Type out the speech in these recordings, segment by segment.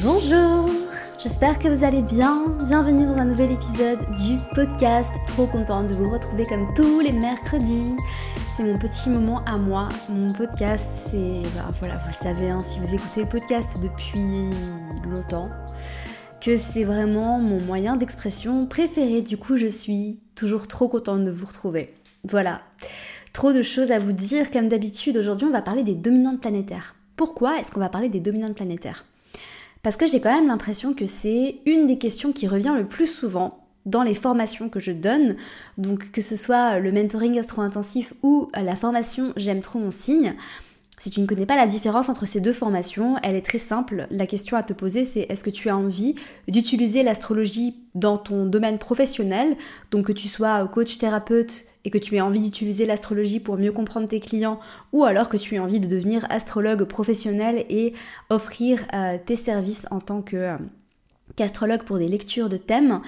Bonjour, j'espère que vous allez bien. Bienvenue dans un nouvel épisode du podcast. Trop contente de vous retrouver comme tous les mercredis. C'est mon petit moment à moi. Mon podcast, c'est... Ben, voilà, vous le savez, hein, si vous écoutez le podcast depuis longtemps, que c'est vraiment mon moyen d'expression préféré. Du coup, je suis toujours trop contente de vous retrouver. Voilà. Trop de choses à vous dire. Comme d'habitude, aujourd'hui, on va parler des dominantes planétaires. Pourquoi est-ce qu'on va parler des dominantes planétaires? Parce que j'ai quand même l'impression que c'est une des questions qui revient le plus souvent dans les formations que je donne, donc que ce soit le mentoring astro-intensif ou la formation J'aime trop mon signe. Si tu ne connais pas la différence entre ces deux formations, elle est très simple. La question à te poser, c'est est-ce que tu as envie d'utiliser l'astrologie dans ton domaine professionnel, donc que tu sois coach thérapeute et que tu aies envie d'utiliser l'astrologie pour mieux comprendre tes clients, ou alors que tu aies envie de devenir astrologue professionnel et offrir euh, tes services en tant euh, qu'astrologue pour des lectures de thèmes.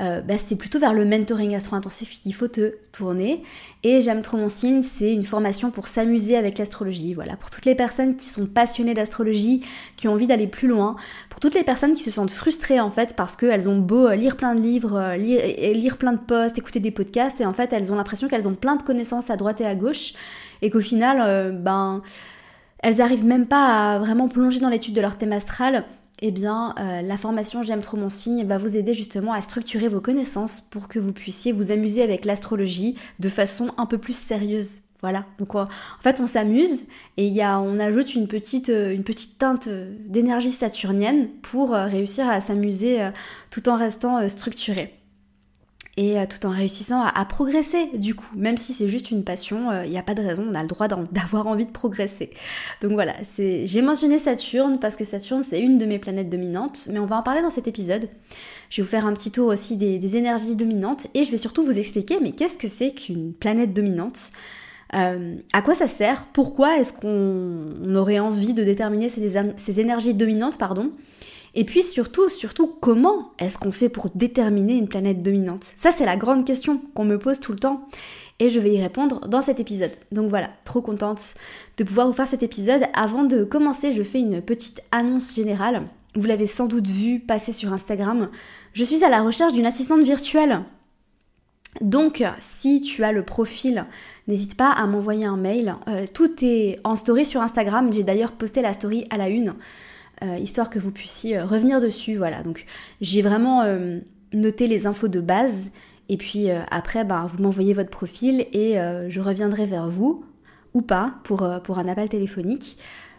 Euh, bah, c'est plutôt vers le mentoring astro-intensif qu'il faut te tourner. Et J'aime trop mon signe, c'est une formation pour s'amuser avec l'astrologie. Voilà, pour toutes les personnes qui sont passionnées d'astrologie, qui ont envie d'aller plus loin, pour toutes les personnes qui se sentent frustrées en fait parce qu'elles ont beau euh, lire plein de livres, euh, lire, lire plein de posts, écouter des podcasts, et en fait elles ont l'impression qu'elles ont plein de connaissances à droite et à gauche, et qu'au final, ben elles arrivent même pas à vraiment plonger dans l'étude de leur thème astral eh bien, euh, la formation J'aime trop mon signe va vous aider justement à structurer vos connaissances pour que vous puissiez vous amuser avec l'astrologie de façon un peu plus sérieuse. Voilà. Donc, en fait, on s'amuse et y a, on ajoute une petite, euh, une petite teinte euh, d'énergie saturnienne pour réussir à s'amuser tout en restant structuré et euh, tout en réussissant à, progresser du coup, même si c'est juste une passion, il euh, n'y a pas de raison, on a le droit d'avoir envie de progresser. Donc voilà, j'ai mentionné Saturne parce que Saturne c'est une de mes planètes dominantes, mais on va en parler dans cet épisode. Je vais vous faire un petit tour aussi des, énergies dominantes et je vais surtout vous expliquer mais qu'est-ce que c'est qu'une planète dominante? Euh, à quoi ça sert? Pourquoi est-ce qu'on aurait envie de déterminer ces, ces énergies dominantes pardon? Et puis surtout, surtout, comment est-ce qu'on fait pour déterminer une planète dominante? Ça, c'est la grande question qu'on me pose tout le temps. Et je vais y répondre dans cet épisode. Donc voilà, trop contente de pouvoir vous faire cet épisode. Avant de commencer, je fais une petite annonce générale. Vous l'avez sans doute vu passer sur Instagram. Je suis à la recherche d'une assistante virtuelle. Donc, si tu as le profil, n'hésite pas à m'envoyer un mail. Euh, tout est en story sur Instagram. J'ai d'ailleurs posté la story à la une. Euh, histoire que vous puissiez euh, revenir dessus. Voilà, donc j'ai vraiment euh, noté les infos de base. Et puis après, bah, vous m'envoyez votre profil et je reviendrai vers vous ou pas pour, pour un appel téléphonique.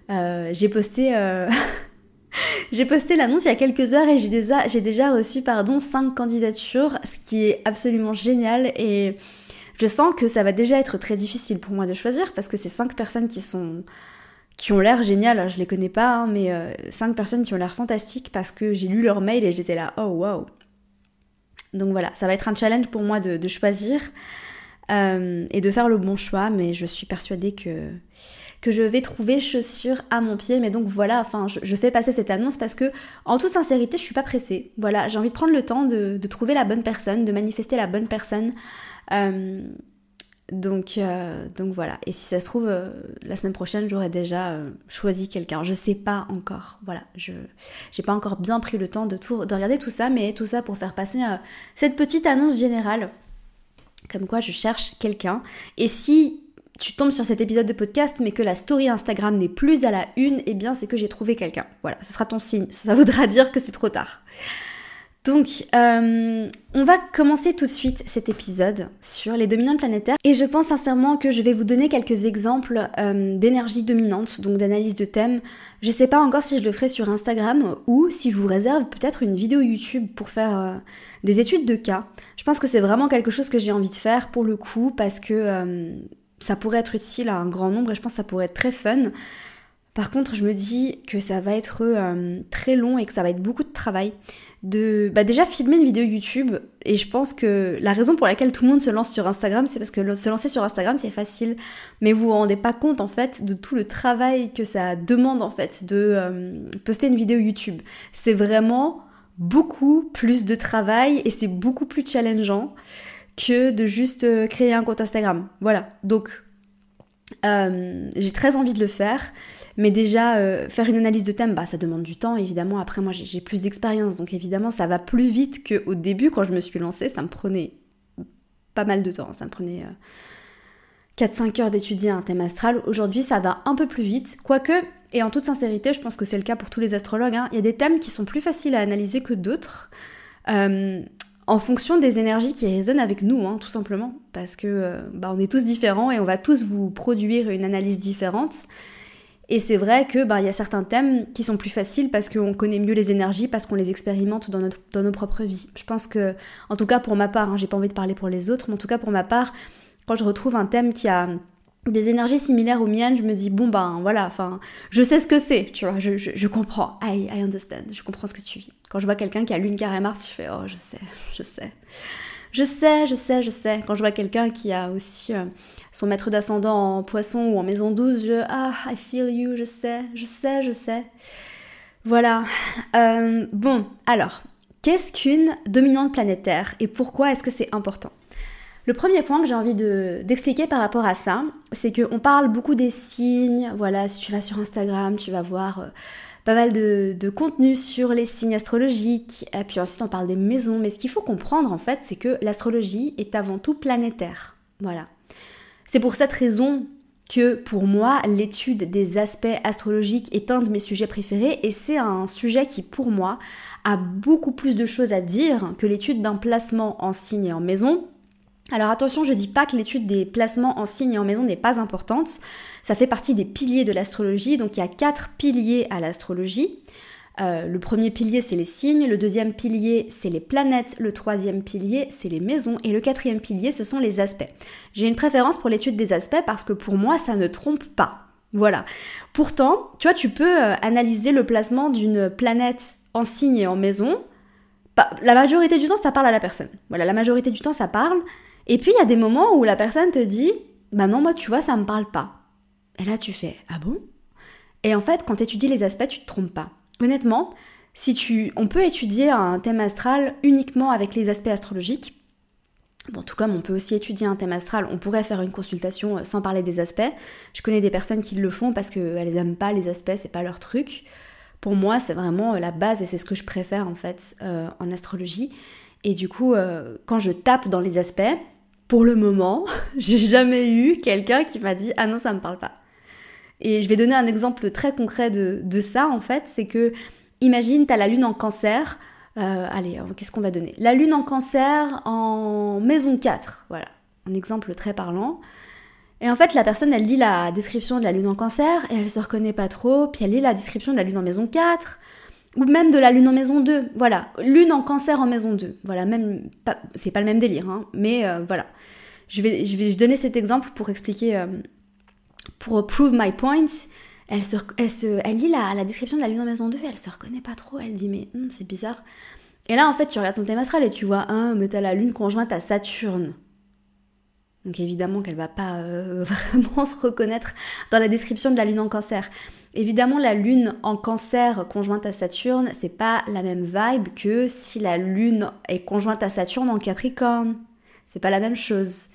j'ai posté posté l'annonce il y a quelques heures et j'ai déjà, déjà reçu pardon, 5 candidatures, ce qui est absolument génial et je sens que ça va déjà être très difficile pour moi de choisir parce que c'est 5 personnes qui sont qui ont l'air géniales, je les connais pas, hein, mais euh, cinq personnes qui ont l'air fantastiques parce que j'ai lu leur mail et j'étais là, oh waouh. Donc voilà, ça va être un challenge pour moi de, choisir euh, et de faire le bon choix, mais je suis persuadée que, que je vais trouver chaussures à mon pied. Mais donc voilà, enfin, je, fais passer cette annonce parce que, en toute sincérité, je suis pas pressée. Voilà, j'ai envie de prendre le temps de, trouver la bonne personne, de manifester la bonne personne. Euh, donc, euh, donc voilà. Et si ça se trouve, euh, la semaine prochaine, j'aurai déjà euh, choisi quelqu'un. Je sais pas encore. Voilà. Je j'ai pas encore bien pris le temps de, tout, de regarder tout ça, mais tout ça pour faire passer cette petite annonce générale. Comme quoi je cherche quelqu'un. Et si tu tombes sur cet épisode de podcast, mais que la story Instagram n'est plus à la une, eh bien c'est que j'ai trouvé quelqu'un. Voilà, ce sera ton signe. Ça voudra dire que c'est trop tard. Donc, euh, on va commencer tout de suite cet épisode sur les dominantes planétaires et je pense sincèrement que je vais vous donner quelques exemples euh, d'énergie dominante, donc d'analyse de thème. Je sais pas encore si je le ferai sur Instagram ou si je vous réserve peut-être une vidéo YouTube pour faire euh, des études de cas. Je pense que c'est vraiment quelque chose que j'ai envie de faire pour le coup parce que ça pourrait être utile à un grand nombre et je pense que ça pourrait être très fun. Par contre, je me dis que ça va être très long et que ça va être beaucoup de travail de bah déjà filmer une vidéo YouTube. Et je pense que la raison pour laquelle tout le monde se lance sur Instagram c'est parce que se lancer sur Instagram c'est facile. Mais vous vous rendez pas compte en fait de tout le travail que ça demande en fait de euh, poster une vidéo YouTube. C'est vraiment beaucoup plus de travail et c'est beaucoup plus challengeant que de juste euh, créer un compte Instagram. Voilà. Donc Euh, j'ai très envie de le faire, mais déjà euh, faire une analyse de thème, bah, ça demande du temps évidemment. Après moi j'ai plus d'expérience, donc évidemment ça va plus vite qu'au début quand je me suis lancée. Ça me prenait pas mal de temps, ça me prenait 4-5 heures d'étudier un thème astral. Aujourd'hui ça va un peu plus vite, quoique, et en toute sincérité je pense que c'est le cas pour tous les astrologues, hein, il y a des thèmes qui sont plus faciles à analyser que d'autres. En fonction des énergies qui résonnent avec nous, hein, tout simplement, parce que euh, bah, on est tous différents et on va tous vous produire une analyse différente. Et c'est vrai que bah, y a certains thèmes qui sont plus faciles parce qu'on connaît mieux les énergies, parce qu'on les expérimente dans, notre, dans nos propres vies. Je pense que, en tout cas pour ma part, hein, j'ai pas envie de parler pour les autres, mais en tout cas pour ma part, quand je retrouve un thème qui a des énergies similaires aux miennes, je me dis bon ben voilà, enfin je sais ce que c'est, tu vois, je, comprends, I, I understand, je comprends ce que tu vis. Quand je vois quelqu'un qui a lune carré Mars, je fais oh je sais, je sais. Je sais, je sais, je sais. Quand je vois quelqu'un qui a aussi euh, son maître d'ascendant en poisson ou en maison 12, je ah I feel you, je sais, je sais, je sais. Voilà. Euh, bon, alors, qu'est-ce qu'une dominante planétaire et pourquoi est-ce que c'est important? Le premier point que j'ai envie d'expliquer par rapport à ça, c'est qu'on parle beaucoup des signes. Voilà, si tu vas sur Instagram, tu vas voir euh, pas mal de, de contenu sur les signes astrologiques. Et puis ensuite, on parle des maisons. Mais ce qu'il faut comprendre, en fait, c'est que l'astrologie est avant tout planétaire. Voilà. C'est pour cette raison que pour moi, l'étude des aspects astrologiques est un de mes sujets préférés et c'est un sujet qui pour moi a beaucoup plus de choses à dire que l'étude d'un placement en signe et en maison alors attention, je dis pas que l'étude des placements en signe et en maison n'est pas importante. Ça fait partie des piliers de l'astrologie. Donc il y a quatre piliers à l'astrologie. Euh, le premier pilier, c'est les signes. Le deuxième pilier, c'est les planètes. Le troisième pilier, c'est les maisons. Et le quatrième pilier, ce sont les aspects. J'ai une préférence pour l'étude des aspects parce que pour moi, ça ne trompe pas. Voilà. Pourtant, tu vois, tu peux euh, analyser le placement d'une planète en signe et en maison. La majorité du temps, ça parle à la personne. Voilà, la majorité du temps, ça parle. Et puis il y a des moments où la personne te dit Bah non, moi tu vois, ça me parle pas. Et là tu fais Ah bon? Et en fait, quand tu étudies les aspects, tu te trompes pas. Honnêtement, si tu, on peut étudier un thème astral uniquement avec les aspects astrologiques. Bon, tout comme on peut aussi étudier un thème astral, on pourrait faire une consultation euh, sans parler des aspects. Je connais des personnes qui le font parce qu'elles n'aiment pas les aspects, c'est pas leur truc. Pour moi, c'est vraiment euh, la base et c'est ce que je préfère en fait euh, en astrologie. Et du coup, quand je tape dans les aspects, pour le moment, j'ai jamais eu quelqu'un qui m'a dit ah non ça me parle pas. Et je vais donner un exemple très concret de, ça en fait, c'est que imagine tu as la lune en cancer, euh, allez qu'est-ce qu'on va donner? La lune en cancer en maison 4, voilà, un exemple très parlant. Et en fait la personne elle lit la description de la lune en cancer et elle se reconnaît pas trop, puis elle lit la description de la lune en maison 4, ou même de la lune en maison 2, voilà. Lune en cancer en maison 2, voilà, même, c'est pas le même délire, hein, mais euh, voilà. Je vais, je vais donner cet exemple pour expliquer, euh, pour prove my point. Elle, se, elle, se, elle lit la, la, description de la lune en maison 2 et elle se reconnaît pas trop, elle dit mais hmm, c'est bizarre. Et là en fait tu regardes ton thème astral et tu vois, ah mais t'as la lune conjointe à Saturne. Donc évidemment qu'elle va pas euh, vraiment se reconnaître dans la description de la lune en cancer. Évidemment, la lune en cancer conjointe à Saturne, c'est pas la même vibe que si la lune est conjointe à Saturne en Capricorne. C'est pas la même chose.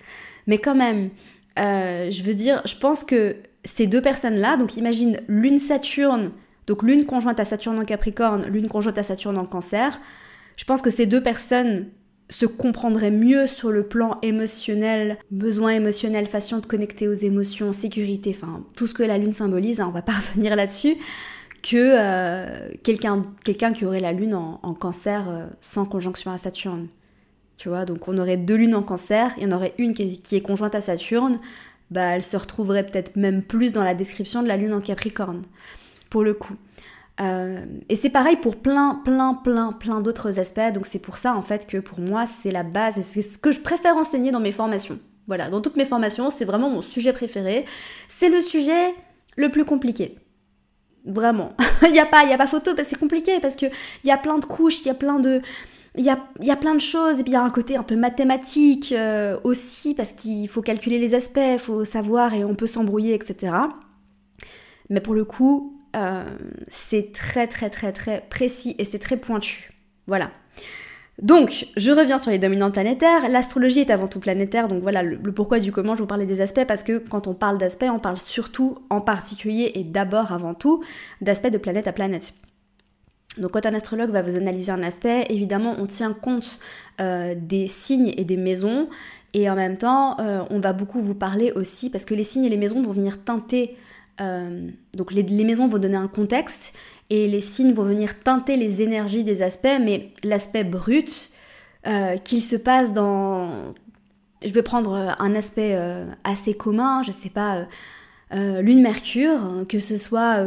Mais quand même, euh, je veux dire, je pense que ces deux personnes-là, donc imagine lune Saturne, donc lune conjointe à Saturne en Capricorne, lune conjointe à Saturne en Cancer, je pense que ces deux personnes se comprendraient mieux sur le plan émotionnel, besoin émotionnel, façon de connecter aux émotions, sécurité, enfin tout ce que la lune symbolise, hein, on va pas revenir là-dessus, que euh, quelqu'un qui aurait la lune en, cancer euh, sans conjonction à Saturne. Tu vois, donc on aurait deux lunes en cancer, il y en aurait une qui est, qui est conjointe à Saturne, bah elle se retrouverait peut-être même plus dans la description de la lune en Capricorne, pour le coup. Euh, et c'est pareil pour plein, plein, plein, plein d'autres aspects. Donc c'est pour ça en fait que pour moi c'est la base et c'est ce que je préfère enseigner dans mes formations. Voilà, dans toutes mes formations, c'est vraiment mon sujet préféré. C'est le sujet le plus compliqué. Vraiment. Il n'y a, pas, y a pas photo, c'est compliqué parce qu'il y a plein de couches, il y a plein de... Il y a, y a, plein de choses, et puis il y a un côté un peu mathématique euh, aussi, parce qu'il faut calculer les aspects, il faut savoir, et on peut s'embrouiller, etc. Mais pour le coup, euh, c'est très très très très précis et c'est très pointu. Voilà. Donc, je reviens sur les dominantes planétaires. L'astrologie est avant tout planétaire, donc voilà le, pourquoi du comment je vous parlais des aspects, parce que quand on parle d'aspects, on parle surtout, en particulier et d'abord avant tout, d'aspects de planète à planète. Donc quand un astrologue va vous analyser un aspect, évidemment on tient compte euh, des signes et des maisons, et en même temps euh, on va beaucoup vous parler aussi, parce que les signes et les maisons vont venir teinter, euh, donc les, maisons vont donner un contexte, et les signes vont venir teinter les énergies des aspects, mais l'aspect brut, euh, qu'il se passe dans... Je vais prendre euh, un aspect euh, assez commun, je sais pas, Lune-Mercure, que ce soit...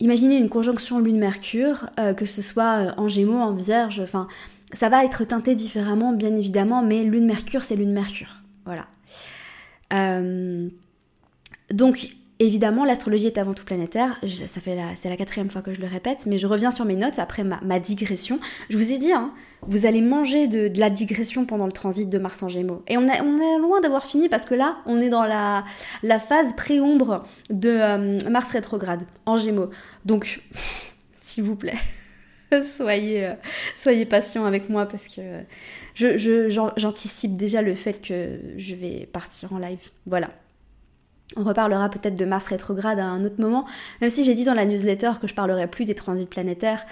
imaginez une conjonction Lune-Mercure, que ce soit en Gémeaux, en Vierge, enfin, ça va être teinté différemment, bien évidemment, mais Lune-Mercure, c'est Lune-Mercure. Voilà. Donc, Évidemment, l'astrologie est avant tout planétaire. ça fait c'est la quatrième fois que je le répète, mais je reviens sur mes notes après ma, digression. Je vous ai dit, hein, vous allez manger de, la digression pendant le transit de Mars en Gémeaux. Et on, est loin d'avoir fini parce que là, on est dans la, phase pré-ombre de euh, Mars rétrograde en Gémeaux. Donc, s'il vous plaît, soyez, euh, soyez patient avec moi parce que je, j'anticipe déjà le fait que je vais partir en live. Voilà. On reparlera peut-être de Mars rétrograde à un autre moment, même si j'ai dit dans la newsletter que je parlerai plus des transits planétaires.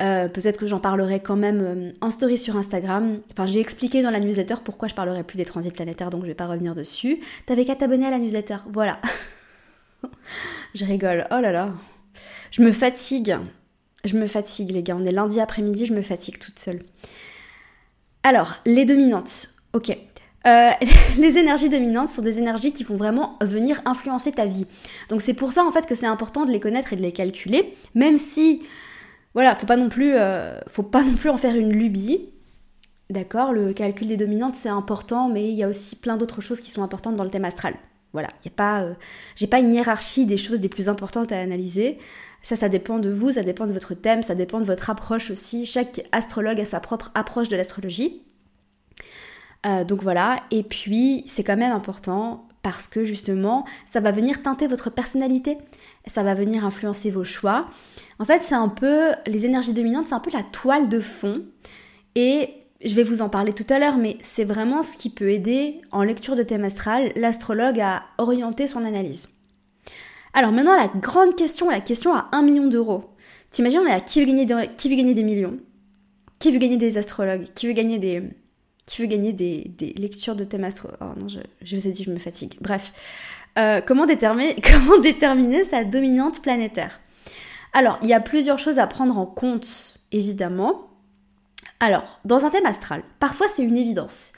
Euh, peut-être que j'en parlerai quand même euh, en story sur Instagram. Enfin, j'ai expliqué dans la newsletter pourquoi je parlerai plus des transits planétaires, donc je vais pas revenir dessus. T'avais qu'à t'abonner à la newsletter, voilà. je rigole, oh là là. Je me fatigue. Je me fatigue, les gars. On est lundi après-midi, je me fatigue toute seule. Alors, les dominantes. Ok, euh, les énergies dominantes sont des énergies qui vont vraiment venir influencer ta vie. Donc c'est pour ça en fait que c'est important de les connaître et de les calculer, même si voilà, faut pas non plus, euh, faut pas non plus en faire une lubie. D'accord, le calcul des dominantes c'est important, mais il y a aussi plein d'autres choses qui sont importantes dans le thème astral. Voilà, il y a pas, euh, j'ai pas une hiérarchie des choses les plus importantes à analyser. Ça, ça dépend de vous, ça dépend de votre thème, ça dépend de votre approche aussi. Chaque astrologue a sa propre approche de l'astrologie. Euh, donc voilà, et puis c'est quand même important parce que justement, ça va venir teinter votre personnalité, ça va venir influencer vos choix. En fait, c'est un peu, les énergies dominantes, c'est un peu la toile de fond. Et je vais vous en parler tout à l'heure, mais c'est vraiment ce qui peut aider en lecture de thème astral l'astrologue à orienter son analyse. Alors maintenant, la grande question, la question à 1 million d'euros. T'imagines, on est à qui veut, gagner qui veut gagner des millions? Qui veut gagner des astrologues? Qui veut gagner des, qui veut gagner des, lectures de thèmes astro... Oh non, je, vous ai dit, je me fatigue. Bref, euh, comment, déterminer, sa dominante planétaire? Alors, il y a plusieurs choses à prendre en compte, évidemment. Alors, dans un thème astral, parfois c'est une évidence.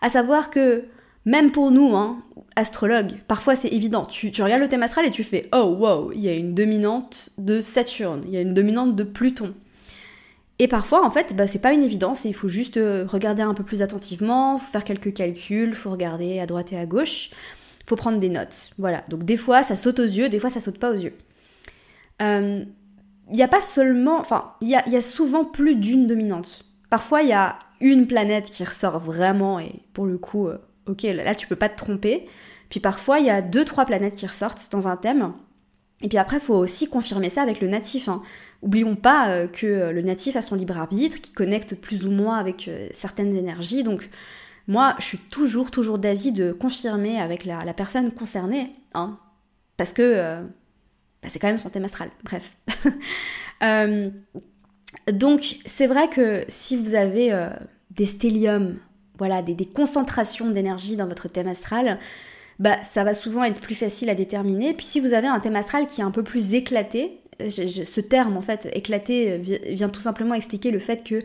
À savoir que, même pour nous, hein, astrologues, parfois c'est évident. Tu, tu, regardes le thème astral et tu fais Oh wow, il y a une dominante de Saturne, il y a une dominante de Pluton. Et parfois, en fait, bah, c'est pas une évidence et il faut juste euh, regarder un peu plus attentivement, faire quelques calculs, faut regarder à droite et à gauche, faut prendre des notes. Voilà. Donc des fois, ça saute aux yeux, des fois, ça saute pas aux yeux. Il euh, n'y a pas seulement, enfin, il y a, souvent plus d'une dominante. Parfois, il y a une planète qui ressort vraiment et pour le coup, euh, ok, là, tu peux pas te tromper. Puis parfois, il y a deux, trois planètes qui ressortent dans un thème. Et puis après, il faut aussi confirmer ça avec le natif. Hein. Oublions pas euh, que euh, le natif a son libre arbitre, qui connecte plus ou moins avec euh, certaines énergies. Donc moi, je suis toujours, toujours d'avis de confirmer avec la, personne concernée, hein, parce que bah, c'est quand même son thème astral. Bref. donc c'est vrai que si vous avez des stéliums, voilà, des, des concentrations d'énergie dans votre thème astral, bah, ça va souvent être plus facile à déterminer. Puis si vous avez un thème astral qui est un peu plus éclaté, ce terme en fait éclaté euh, vient tout simplement expliquer le fait que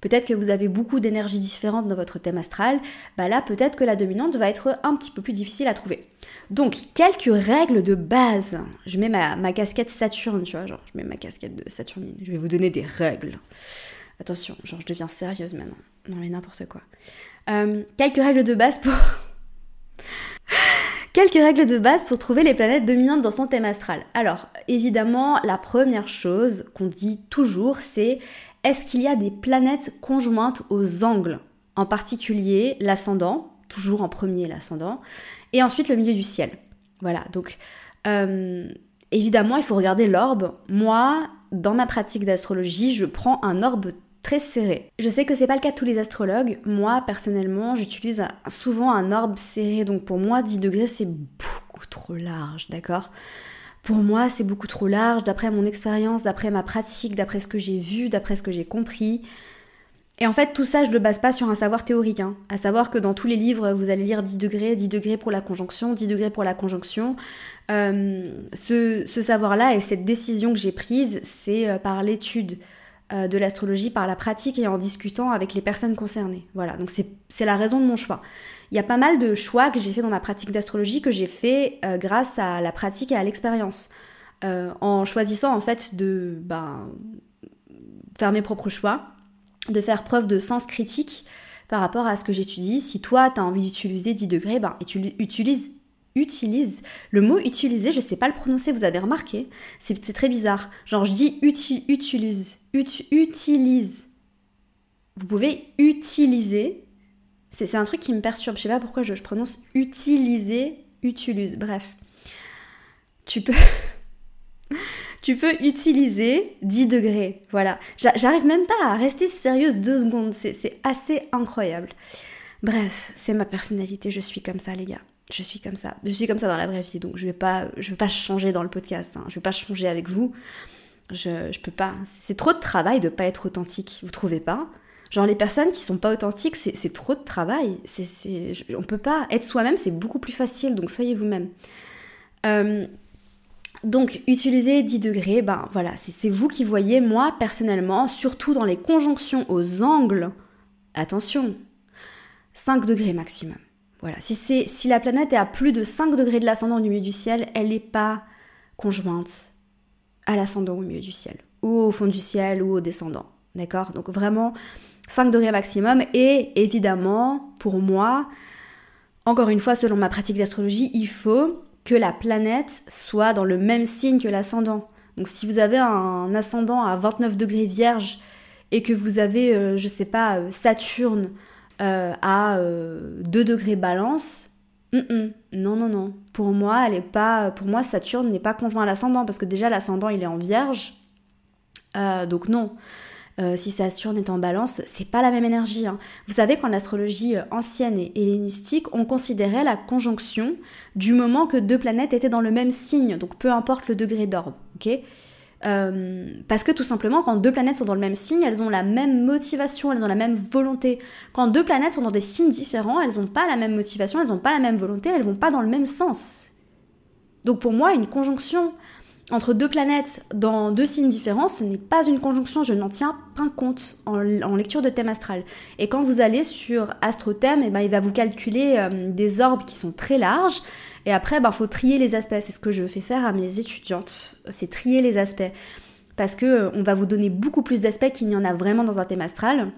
peut-être que vous avez beaucoup d'énergies différentes dans votre thème astral, bah là peut-être que la dominante va être un petit peu plus difficile à trouver. Donc quelques règles de base. Je mets ma, casquette Saturne, tu vois, genre je mets ma casquette de Saturnine. Je vais vous donner des règles. Attention, genre je deviens sérieuse maintenant. Non mais n'importe quoi. Euh, quelques règles de base pour Quelques règles de base pour trouver les planètes dominantes dans son thème astral. Alors, évidemment, la première chose qu'on dit toujours, c'est est-ce qu'il y a des planètes conjointes aux angles? En particulier l'ascendant, toujours en premier l'ascendant, et ensuite le milieu du ciel. Voilà, donc euh, évidemment, il faut regarder l'orbe. Moi, dans ma pratique d'astrologie, je prends un orbe très serré. Je sais que c'est pas le cas de tous les astrologues. Moi, personnellement, j'utilise souvent un orbe serré. Donc pour moi, 10 degrés, c'est beaucoup trop large, d'accord? Pour moi, c'est beaucoup trop large, d'après mon expérience, d'après ma pratique, d'après ce que j'ai vu, d'après ce que j'ai compris. Et en fait, tout ça, je le base pas sur un savoir théorique. Hein. À savoir que dans tous les livres, vous allez lire 10 degrés, 10 degrés pour la conjonction, 10 degrés pour la conjonction. Euh, ce, savoir-là et cette décision que j'ai prise, c'est euh, par l'étude de l'astrologie, par la pratique et en discutant avec les personnes concernées. Voilà, donc c'est la raison de mon choix. Il y a pas mal de choix que j'ai fait dans ma pratique d'astrologie que j'ai fait grâce à la pratique et à l'expérience. en choisissant en fait de ben, faire mes propres choix de faire preuve de sens critique par rapport à ce que j'étudie. Si toi, tu as envie d'utiliser 10 degrés, ben, utilise, utilise. Le mot utiliser, je sais pas le prononcer, vous avez remarqué? C'est très bizarre. Genre, je dis utilise, utilise. Vous pouvez utiliser. C'est un truc qui me perturbe. Je sais pas pourquoi je, je prononce utiliser, utilise. Bref. Tu peux... tu peux utiliser 10 degrés. Voilà. J'arrive même pas à rester sérieuse deux secondes. C'est assez incroyable. Bref, c'est ma personnalité. Je suis comme ça, les gars. Je suis comme ça. Je suis comme ça dans la vraie vie. Donc, je vais pas, je vais pas changer dans le podcast. Hein. Je vais pas changer avec vous. Je, je peux pas. C'est trop de travail de pas être authentique. Vous trouvez pas? Genre les personnes qui sont pas authentiques, c'est trop de travail. C'est, on peut pas être soi-même, c'est beaucoup plus facile. Donc soyez vous-même. Euh, donc, utiliser 10 degrés, ben voilà, c'est vous qui voyez, moi personnellement, surtout dans les conjonctions aux angles, attention, 5 degrés maximum. Voilà, si, la planète est à plus de 5 degrés de l'ascendant au milieu du ciel, elle n'est pas conjointe à l'ascendant au milieu du ciel, ou au fond du ciel, ou au descendant. D'accord? Donc vraiment 5 degrés maximum. Et évidemment, pour moi, encore une fois, selon ma pratique d'astrologie, il faut que la planète soit dans le même signe que l'ascendant. Donc si vous avez un ascendant à 29 degrés vierge et que vous avez, euh, je sais pas, euh, Saturne euh, à 2 degrés balance, non, non, non. Pour moi, elle est pas, pour moi, Saturne n'est pas conjoint à l'ascendant parce que déjà l'ascendant il est en vierge. donc non. Euh, si Saturne est en balance, c'est pas la même énergie. Hein. Vous savez qu'en astrologie euh, ancienne et hellénistique, on considérait la conjonction du moment que deux planètes étaient dans le même signe, donc peu importe le degré d'orbe, ok? Euh, parce que tout simplement, quand deux planètes sont dans le même signe, elles ont la même motivation, elles ont la même volonté. Quand deux planètes sont dans des signes différents, elles n'ont pas la même motivation, elles n'ont pas la même volonté, elles vont pas dans le même sens. Donc pour moi, une conjonction entre deux planètes dans deux signes différents, ce n'est pas une conjonction, je n'en tiens pas compte en, lecture de thème astral. Et quand vous allez sur AstroThème, eh ben, il va vous calculer euh, des orbes qui sont très larges, et après, il ben, faut trier les aspects. C'est ce que je fais faire à mes étudiantes, c'est trier les aspects. Parce que euh, on va vous donner beaucoup plus d'aspects qu'il n'y en a vraiment dans un thème astral.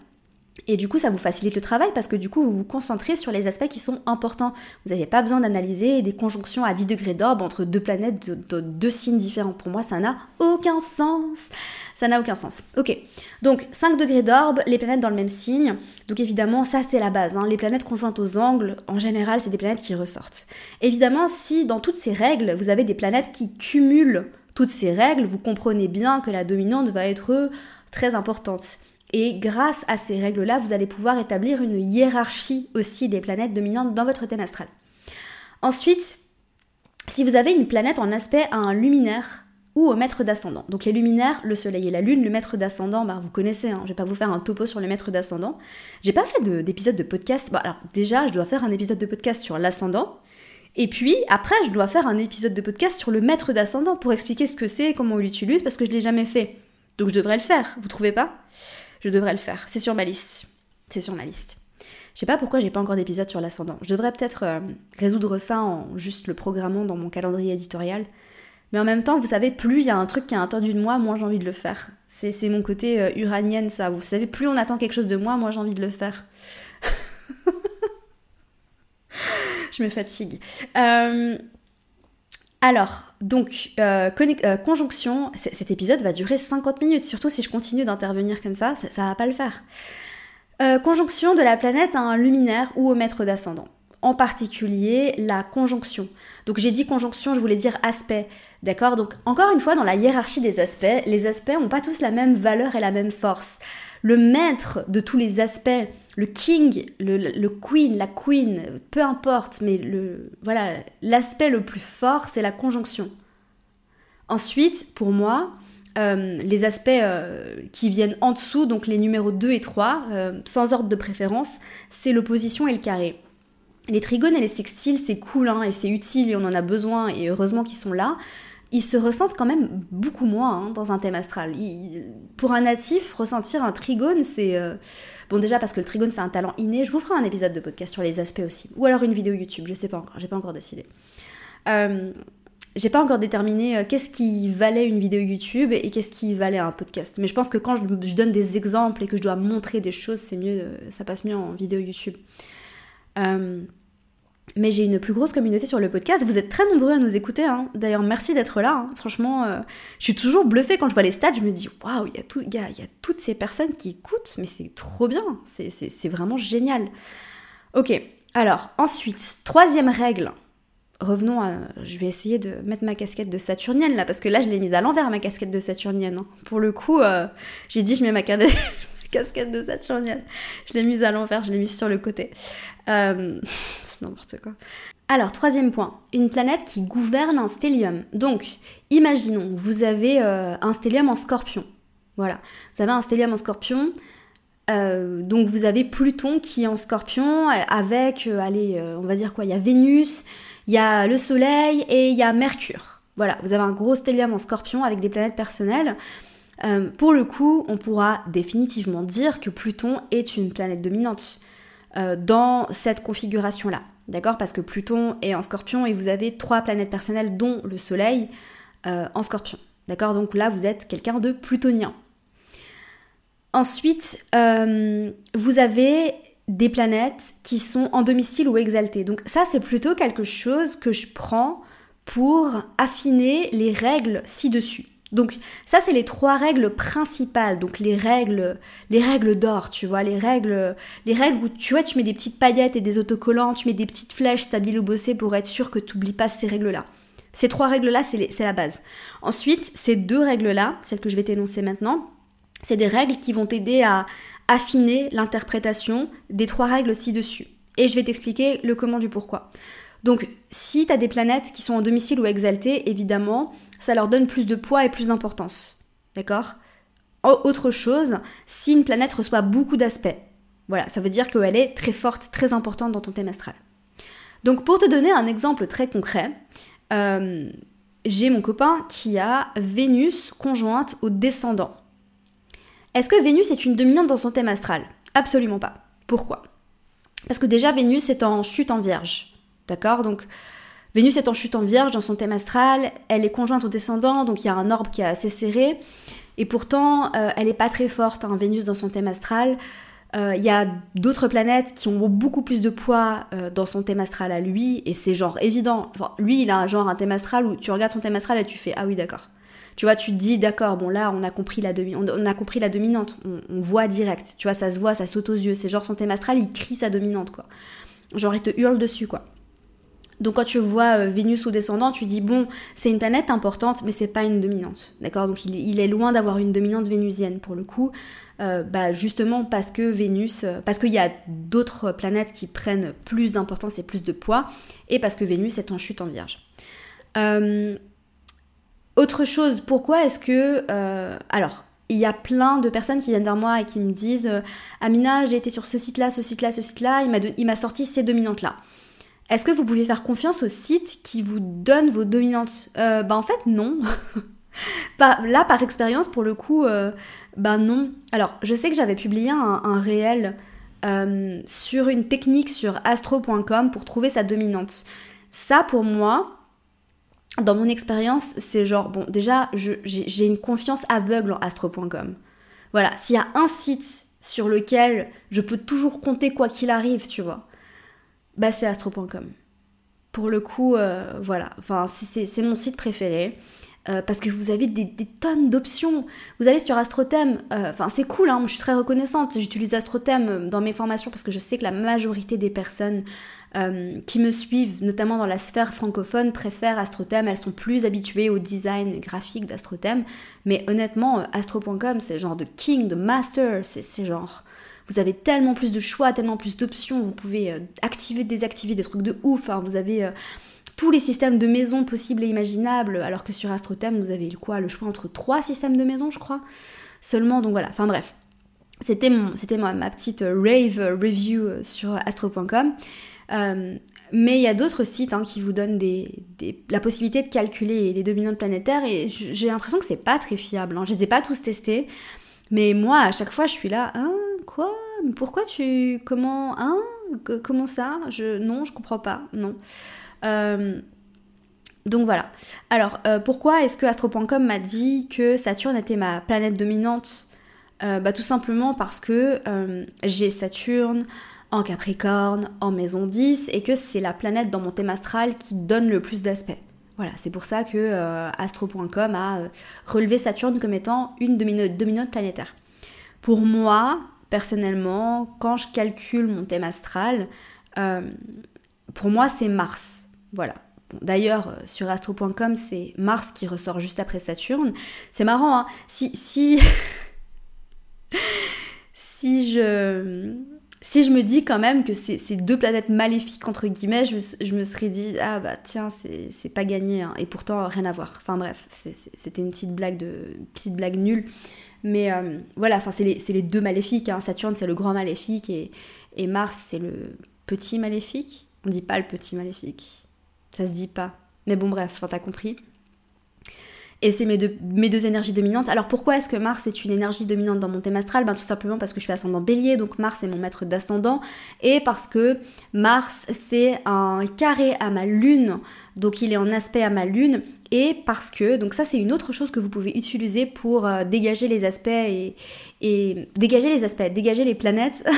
Et du coup, ça vous facilite le travail parce que du coup, vous vous concentrez sur les aspects qui sont importants. Vous n'avez pas besoin d'analyser des conjonctions à 10 degrés d'orbe entre deux planètes de, deux signes différents. Pour moi, ça n'a aucun sens. Ça n'a aucun sens. Ok. Donc, 5 degrés d'orbe, les planètes dans le même signe. Donc, évidemment, ça, c'est la base. Hein. Les planètes conjointes aux angles, en général, c'est des planètes qui ressortent. Évidemment, si dans toutes ces règles, vous avez des planètes qui cumulent toutes ces règles, vous comprenez bien que la dominante va être très importante. Et grâce à ces règles-là, vous allez pouvoir établir une hiérarchie aussi des planètes dominantes dans votre thème astral. Ensuite, si vous avez une planète en aspect à un luminaire ou au maître d'ascendant. Donc les luminaires, le soleil et la lune, le maître d'ascendant, bah, vous connaissez, hein, je vais pas vous faire un topo sur le maître d'ascendant. J'ai pas fait d'épisode de, podcast. alors déjà, je dois faire un épisode de podcast sur l'ascendant. Et puis après, je dois faire un épisode de podcast sur le maître d'ascendant pour expliquer ce que c'est comment on l'utilise parce que je l'ai jamais fait. Donc je devrais le faire, vous trouvez pas? Je devrais le faire. C'est sur ma liste. C'est sur ma liste. Je sais pas pourquoi j'ai pas encore d'épisode sur l'ascendant. Je devrais peut-être euh, résoudre ça en juste le programmant dans mon calendrier éditorial. Mais en même temps, vous savez, plus il y a un truc qui est attendu de moi, moins j'ai envie de le faire. C'est mon côté euh, uranienne, ça. Vous savez, plus on attend quelque chose de moi, moins j'ai envie de le faire. je me fatigue. Euh, alors, donc, euh, euh, conjonction, cet épisode va durer 50 minutes, surtout si je continue d'intervenir comme ça, ça, va pas le faire. Euh, conjonction de la planète à un luminaire ou au maître d'ascendant. en particulier la conjonction. Donc j'ai dit conjonction, je voulais dire aspect, d'accord? Donc encore une fois, dans la hiérarchie des aspects, les aspects n'ont pas tous la même valeur et la même force. Le maître de tous les aspects, le king, le, queen, la queen, peu importe, mais le voilà, l'aspect le plus fort, c'est la conjonction. Ensuite, pour moi, euh, les aspects euh, qui viennent en dessous, donc les numéros 2 et 3, euh, sans ordre de préférence, c'est l'opposition et le carré. Les trigones et les sextiles, c'est cool hein, et c'est utile et on en a besoin et heureusement qu'ils sont là. Ils se ressentent quand même beaucoup moins hein, dans un thème astral. pour un natif, ressentir un trigone, c'est... Bon déjà parce que le trigone c'est un talent inné, je vous ferai un épisode de podcast sur les aspects aussi. Ou alors une vidéo YouTube, je sais pas encore, j'ai pas encore décidé. J'ai pas encore déterminé euh, qu'est-ce qui valait une vidéo YouTube et qu'est-ce qui valait un podcast. Mais je pense que quand je, donne des exemples et que je dois montrer des choses, c'est mieux, euh, ça passe mieux en vidéo YouTube. Euh, mais j'ai une plus grosse communauté sur le podcast. Vous êtes très nombreux à nous écouter. Hein. D'ailleurs, merci d'être là. Hein. Franchement, je suis toujours bluffée quand je vois les stats. Je me dis, waouh, il y, y, a, y a toutes ces personnes qui écoutent, mais c'est trop bien. C'est vraiment génial. Ok, alors ensuite, troisième règle revenons à. Je vais essayer de mettre ma casquette de saturnienne là, parce que là je l'ai mise à l'envers ma casquette de saturnienne. Hein. Pour le coup, euh, j'ai dit je mets ma casquette de saturnienne. Je l'ai mise à l'envers, je l'ai mise sur le côté. Euh, c'est n'importe quoi. Alors, troisième point, une planète qui gouverne un stellium. Donc, imaginons, vous avez euh, un stellium en scorpion. Voilà, vous avez un stellium en scorpion. donc vous avez Pluton qui est en scorpion avec, allez, on va dire quoi, il y a Vénus, il y a le Soleil et il y a Mercure. Voilà, vous avez un gros stellium en scorpion avec des planètes personnelles. Euh, pour le coup, on pourra définitivement dire que Pluton est une planète dominante euh, dans cette configuration-là. D'accord? Parce que Pluton est en scorpion et vous avez trois planètes personnelles, dont le Soleil, euh, en scorpion. D'accord? Donc là, vous êtes quelqu'un de plutonien. Ensuite, vous avez des planètes qui sont en domicile ou exaltées. Donc ça, c'est plutôt quelque chose que je prends pour affiner les règles ci-dessus. Donc ça, c'est les trois règles principales. Donc les règles, les règles d'or, tu vois, les règles, les règles où tu vois, tu mets des petites paillettes et des autocollants, tu mets des petites flèches stabiles ou bossées pour être sûr que tu n'oublies pas ces règles-là. Ces trois règles-là, c'est la base. Ensuite, ces deux règles-là, celles que je vais t'énoncer maintenant, c'est des règles qui vont t'aider à affiner l'interprétation des trois règles ci-dessus. Et je vais t'expliquer le comment du pourquoi. Donc, si tu as des planètes qui sont en domicile ou exaltées, évidemment, ça leur donne plus de poids et plus d'importance. D'accord? Autre chose, si une planète reçoit beaucoup d'aspects, voilà, ça veut dire qu'elle est très forte, très importante dans ton thème astral. Donc, pour te donner un exemple très concret, euh, j'ai mon copain qui a Vénus conjointe au descendant. Est-ce que Vénus est une dominante dans son thème astral? Absolument pas. Pourquoi? Parce que déjà Vénus est en chute en vierge. D'accord? Donc Vénus est en chute en vierge dans son thème astral, elle est conjointe au descendant, donc il y a un orbe qui est assez serré. Et pourtant, euh, elle n'est pas très forte, hein, Vénus dans son thème astral. Euh, il y a d'autres planètes qui ont beaucoup plus de poids euh, dans son thème astral à lui, et c'est genre évident. lui, il a un genre un thème astral où tu regardes son thème astral et tu fais Ah oui, d'accord. Tu vois, tu te dis, d'accord, bon là, on a compris la, on, a compris la dominante, on, voit direct. Tu vois, ça se voit, ça saute aux yeux. C'est genre son thème astral, il crie sa dominante, quoi. Genre, il te hurle dessus, quoi. Donc quand tu vois euh, Vénus au descendant, tu dis bon, c'est une planète importante, mais c'est pas une dominante, d'accord? Donc il, est loin d'avoir une dominante vénusienne pour le coup, euh, bah, justement parce que Vénus, euh, parce qu'il y a d'autres planètes qui prennent plus d'importance et plus de poids, et parce que Vénus est en chute en Vierge. Autre chose, pourquoi est-ce que... Alors, il y a plein de personnes qui viennent vers moi et qui me disent Amina, j'ai été sur ce site-là, ce site-là, ce site-là, il m'a sorti ces dominantes-là. Est-ce que vous pouvez faire confiance au site qui vous donne vos dominantes? Euh, Bah en fait non. là par expérience pour le coup, bah non. Alors je sais que j'avais publié un, réel sur une technique sur astro.com pour trouver sa dominante. Ça pour moi, dans mon expérience, c'est genre, bon, déjà, j'ai une confiance aveugle en astro.com. Voilà, s'il y a un site sur lequel je peux toujours compter quoi qu'il arrive, tu vois, bah c'est astro.com. Pour le coup, euh, voilà, enfin, c'est mon site préféré. euh, parce que vous avez des, tonnes d'options. Vous allez sur AstroThème, euh, enfin c'est cool, hein, je suis très reconnaissante, j'utilise AstroThème dans mes formations parce que je sais que la majorité des personnes qui me suivent, notamment dans la sphère francophone, préfèrent AstroThème, elles sont plus habituées au design graphique d'AstroThème, mais honnêtement, astro.com c'est genre de king, de master, c'est genre... Vous avez tellement plus de choix, tellement plus d'options, vous pouvez activer, désactiver des trucs de ouf, hein. vous avez tous les systèmes de maison possibles et imaginables, alors que sur AstroThem, vous avez quoi? Le choix entre trois systèmes de maison, je crois, seulement. Donc voilà, enfin bref. C'était ma, ma petite euh, rave review euh, sur astro.com. Euh, mais il y a d'autres sites hein, qui vous donnent des, la possibilité de calculer les dominantes planétaires et j'ai l'impression que c'est pas très fiable. Hein. Je les ai pas tous testés, mais moi à chaque fois je suis là, hein, quoi Pourquoi tu, comment, hein? Comment ça? Je, non, je comprends pas, non. Euh, donc voilà. Alors, euh, pourquoi est-ce que Astro.com m'a dit que Saturne était ma planète dominante? Euh, bah, Tout simplement parce que j'ai Saturne en Capricorne, en maison 10, et que c'est la planète dans mon thème astral qui donne le plus d'aspects. Voilà, c'est pour ça que Astro.com a relevé Saturne comme étant une dominante planétaire. Pour moi, personnellement, quand je calcule mon thème astral, pour moi c'est Mars. Voilà. D'ailleurs, euh, sur astro.com, c'est Mars qui ressort juste après Saturne. C'est marrant, hein Si, si, si je, me dis quand même que c'est deux planètes maléfiques entre guillemets, je, me serais dit ah bah tiens c'est pas gagné hein. et pourtant rien à voir. Enfin bref, c'était une petite blague de petite blague nulle, mais euh, voilà, c'est les, deux maléfiques. Hein. Saturne c'est le grand maléfique et, Mars c'est le petit maléfique. On dit pas le petit maléfique. Ça se dit pas. Mais bon, bref, t'as compris. Et c'est mes deux, mes deux énergies dominantes. Alors pourquoi est-ce que Mars est une énergie dominante dans mon thème astral? Ben, Tout simplement parce que je suis ascendant bélier, donc Mars est mon maître d'ascendant, et parce que Mars fait un carré à ma lune, donc il est en aspect à ma lune, et parce que, donc ça c'est une autre chose que vous pouvez utiliser pour euh, dégager les aspects et, dégager les aspects, dégager les planètes.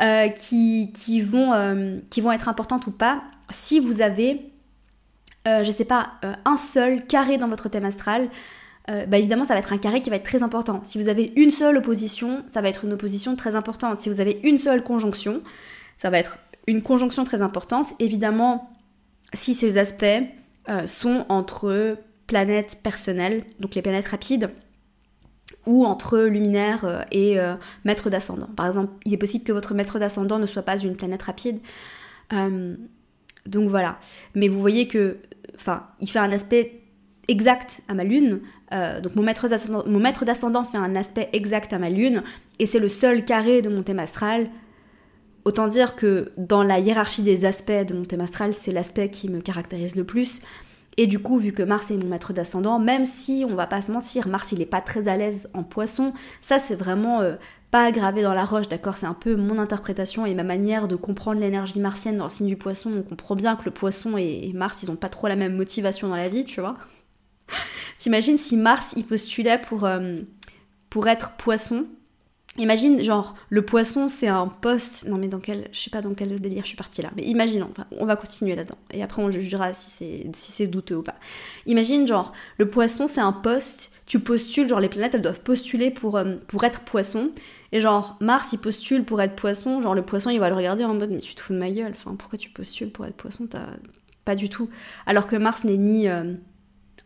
Euh, qui, qui, vont, euh, qui vont être importantes ou pas si vous avez, je sais pas, un seul carré dans votre thème astral. bah évidemment, ça va être un carré qui va être très important. Si vous avez une seule opposition, ça va être une opposition très importante. Si vous avez une seule conjonction, ça va être une conjonction très importante. Évidemment, si ces aspects sont entre planètes personnelles, donc les planètes rapides, ou entre luminaire euh, et euh, maître d'ascendant. Par exemple, il est possible que votre maître d'ascendant ne soit pas une planète rapide. Euh, donc voilà. Mais vous voyez que, enfin, il fait un aspect exact à ma lune. donc mon maître d'ascendant fait un aspect exact à ma lune, et c'est le seul carré de mon thème astral. Autant dire que dans la hiérarchie des aspects de mon thème astral, c'est l'aspect qui me caractérise le plus. Et du coup, vu que Mars est mon maître d'ascendant, même si on va pas se mentir, Mars il est pas très à l'aise en poisson, ça c'est vraiment euh, pas gravé dans la roche, d'accord? C'est un peu mon interprétation et ma manière de comprendre l'énergie martienne dans le signe du poisson. On comprend bien que le poisson et, Mars ils ont pas trop la même motivation dans la vie, tu vois? T'imagines si Mars il postulait pour, euh, pour être poisson Imagine, genre, le poisson, c'est un poste. Non, mais dans quel. Je sais pas dans quel délire je suis partie là. Mais imaginons, on va continuer là-dedans. Et après, on jugera si c'est si douteux ou pas. Imagine, genre, le poisson, c'est un poste. Tu postules, genre, les planètes, elles doivent postuler pour, euh, pour être poisson. Et genre, Mars, il postule pour être poisson. Genre, le poisson, il va le regarder en mode, mais tu te fous de ma gueule. Enfin, pourquoi tu postules pour être poisson? T'as. Pas du tout. Alors que Mars n'est ni euh,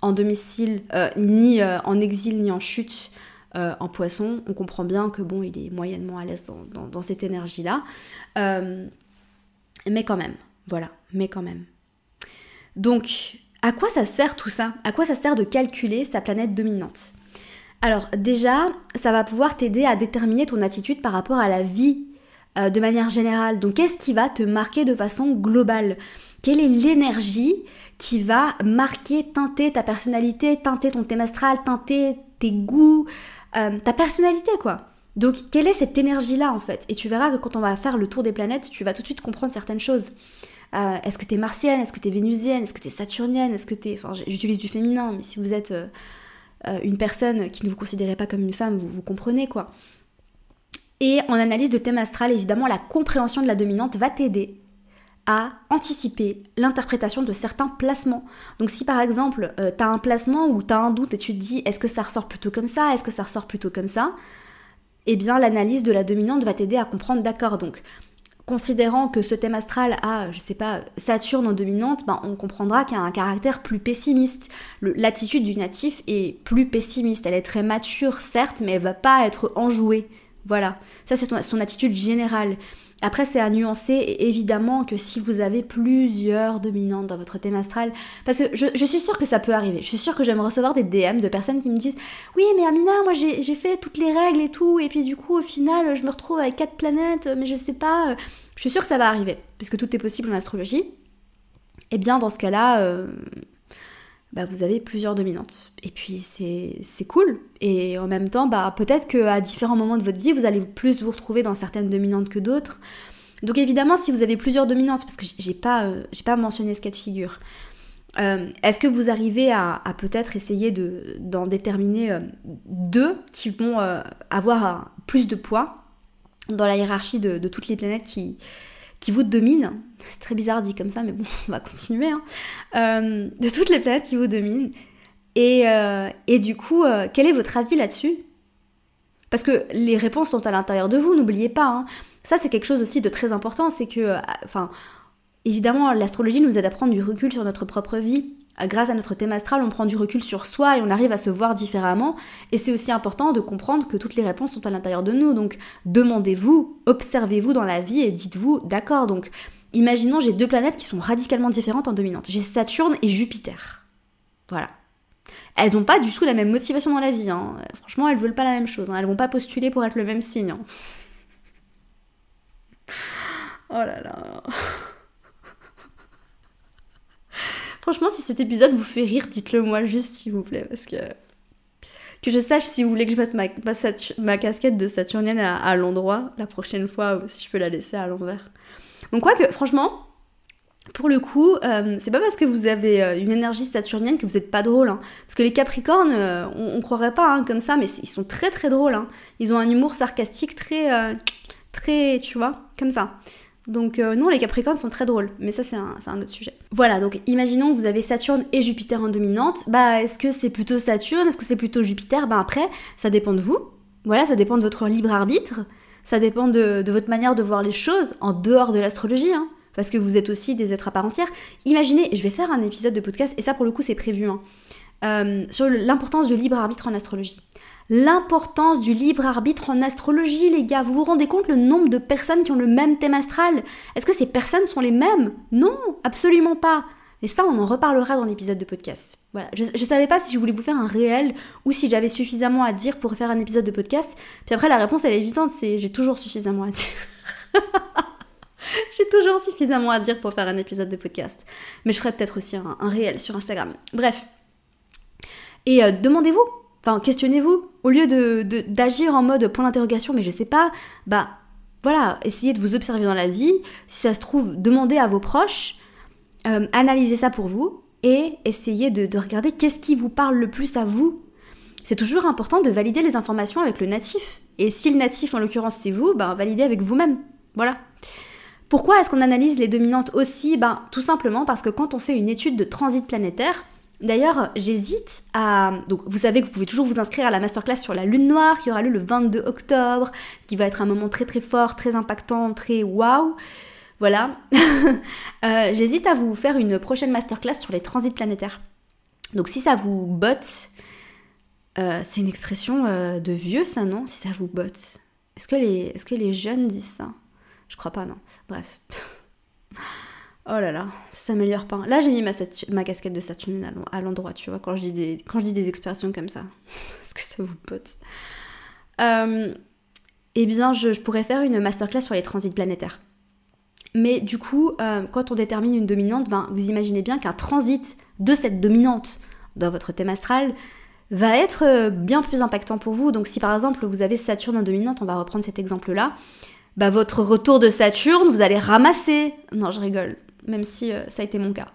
en domicile, euh, ni en exil, ni en chute. Euh, en poisson, on comprend bien que bon, il est moyennement à l'aise dans, cette énergie-là. Euh, mais quand même, voilà, mais quand même. Donc, à quoi ça sert tout ça? À quoi ça sert de calculer sa planète dominante? Alors déjà, ça va pouvoir t'aider à déterminer ton attitude par rapport à la vie euh, de manière générale. Donc qu'est-ce qui va te marquer de façon globale? Quelle est l'énergie qui va marquer, teinter ta personnalité, teinter ton thème astral, teinter tes goûts, euh, ta personnalité, quoi. Donc, quelle est cette énergie-là, en fait? Et tu verras que quand on va faire le tour des planètes, tu vas tout de suite comprendre certaines choses. Euh, est-ce que t'es martienne? Est-ce que t'es vénusienne? Est-ce que t'es saturnienne? Est-ce que t'es... Enfin, j'utilise du féminin, mais si vous êtes euh, une personne qui ne vous considérez pas comme une femme, vous, vous comprenez, quoi. Et en analyse de thème astral, évidemment, la compréhension de la dominante va t'aider à anticiper l'interprétation de certains placements. Donc si par exemple, euh, tu as un placement où tu as un doute et tu te dis est-ce que ça ressort plutôt comme ça, est-ce que ça ressort plutôt comme ça, eh bien l'analyse de la dominante va t'aider à comprendre d'accord. Donc considérant que ce thème astral a, je sais pas, Saturne en dominante, ben, on comprendra qu'il y a un caractère plus pessimiste. L'attitude du natif est plus pessimiste. Elle est très mature, certes, mais elle va pas être enjouée. Voilà. Ça, c'est son attitude générale. Après, c'est à nuancer, et évidemment que si vous avez plusieurs dominantes dans votre thème astral, parce que je, suis sûre que ça peut arriver, je suis sûre que j'aime recevoir des DM de personnes qui me disent Oui, mais Amina, moi j'ai fait toutes les règles et tout, et puis du coup, au final, je me retrouve avec quatre planètes, mais je sais pas. Je suis sûre que ça va arriver, puisque tout est possible en astrologie. Et eh bien, dans ce cas-là, euh, bah, vous avez plusieurs dominantes. Et puis c'est cool. Et en même temps, bah, peut-être qu'à différents moments de votre vie, vous allez plus vous retrouver dans certaines dominantes que d'autres. Donc évidemment, si vous avez plusieurs dominantes, parce que j'ai pas, euh, pas mentionné ce cas de figure, euh, est-ce que vous arrivez à, peut-être essayer d'en déterminer euh, deux qui vont avoir plus de poids dans la hiérarchie de, de toutes les planètes qui, qui vous dominent, c'est très bizarre dit comme ça, mais bon, on va continuer, hein. euh, de toutes les planètes qui vous dominent. Et, euh, du coup, euh, quel est votre avis là-dessus? Parce que les réponses sont à l'intérieur de vous, n'oubliez pas. Hein. Ça, c'est quelque chose aussi de très important, c'est que, enfin, évidemment, l'astrologie nous aide à prendre du recul sur notre propre vie grâce à notre thème astral, on prend du recul sur soi et on arrive à se voir différemment. Et c'est aussi important de comprendre que toutes les réponses sont à l'intérieur de nous. Donc demandez-vous, observez-vous dans la vie et dites-vous, d'accord, donc imaginons j'ai deux planètes qui sont radicalement différentes en dominante. J'ai Saturne et Jupiter. Voilà. Elles n'ont pas du tout la même motivation dans la vie. Hein. Franchement, elles veulent pas la même chose. Hein. Elles vont pas postuler pour être le même signe. Hein. Oh là là. Franchement, si cet épisode vous fait rire, dites-le moi juste s'il vous plaît, parce que que je sache si vous voulez que je mette ma, casquette de saturnienne à, l'endroit la prochaine fois ou si je peux la laisser à l'envers. Donc quoi que franchement, pour le coup, euh, c'est pas parce que vous avez euh, une énergie saturnienne que vous êtes pas drôle. Hein. Parce que les Capricornes, euh, on, croirait pas hein, comme ça, mais ils sont très très drôles. Hein. Ils ont un humour sarcastique très, très, tu vois, comme ça. Donc euh, non, les Capricornes sont très drôles, mais ça c'est un, autre sujet. Voilà, donc imaginons que vous avez Saturne et Jupiter en dominante. Bah est-ce que c'est plutôt Saturne? Est-ce que c'est plutôt Jupiter? Bah après, ça dépend de vous. Voilà, ça dépend de votre libre arbitre. Ça dépend de, votre manière de voir les choses en dehors de l'astrologie. Hein, parce que vous êtes aussi des êtres à part entière. Imaginez, je vais faire un épisode de podcast, et ça pour le coup c'est prévu, hein, euh, sur l'importance du libre arbitre en astrologie l'importance du libre arbitre en astrologie, les gars. Vous vous rendez compte le nombre de personnes qui ont le même thème astral? Est-ce que ces personnes sont les mêmes? Non, absolument pas. Et ça, on en reparlera dans l'épisode de podcast. Voilà. Je, je savais pas si je voulais vous faire un réel ou si j'avais suffisamment à dire pour faire un épisode de podcast. Puis après, la réponse, elle est évidente, c'est j'ai toujours suffisamment à dire. j'ai toujours suffisamment à dire pour faire un épisode de podcast. Mais je ferai peut-être aussi un, réel sur Instagram. Bref. Et euh, demandez-vous, Questionnez-vous. Au lieu de, d'agir en mode point d'interrogation, mais je sais pas, bah voilà, essayez de vous observer dans la vie. Si ça se trouve, demandez à vos proches, euh, analysez ça pour vous et essayez de, regarder qu'est-ce qui vous parle le plus à vous. C'est toujours important de valider les informations avec le natif. Et si le natif, en l'occurrence, c'est vous, ben validez avec vous-même. Voilà. Pourquoi est-ce qu'on analyse les dominantes aussi? Ben tout simplement parce que quand on fait une étude de transit planétaire, D'ailleurs, j'hésite à... Donc vous savez que vous pouvez toujours vous inscrire à la masterclass sur la lune noire qui aura lieu le 22 octobre, qui va être un moment très très fort, très impactant, très waouh. Voilà. Euh, j'hésite à vous faire une prochaine masterclass sur les transits planétaires. Donc si ça vous botte, euh, c'est une expression euh, de vieux ça, non? Si ça vous botte. Est-ce que, les... Est-ce que les jeunes disent ça? Je crois pas, non. Bref. Oh là là, ça s'améliore pas. Là, j'ai mis ma, casquette de Saturne à l'endroit, tu vois, quand je, dis des, quand expressions comme ça. Est-ce que ça vous pote euh, Eh bien, je, pourrais faire une masterclass sur les transits planétaires. Mais du coup, euh, quand on détermine une dominante, ben, vous imaginez bien qu'un transit de cette dominante dans votre thème astral va être euh, bien plus impactant pour vous. Donc si par exemple vous avez Saturne en dominante, on va reprendre cet exemple-là, bah, votre retour de Saturne, vous allez ramasser. Non, je rigole même si euh, ça a été mon cas.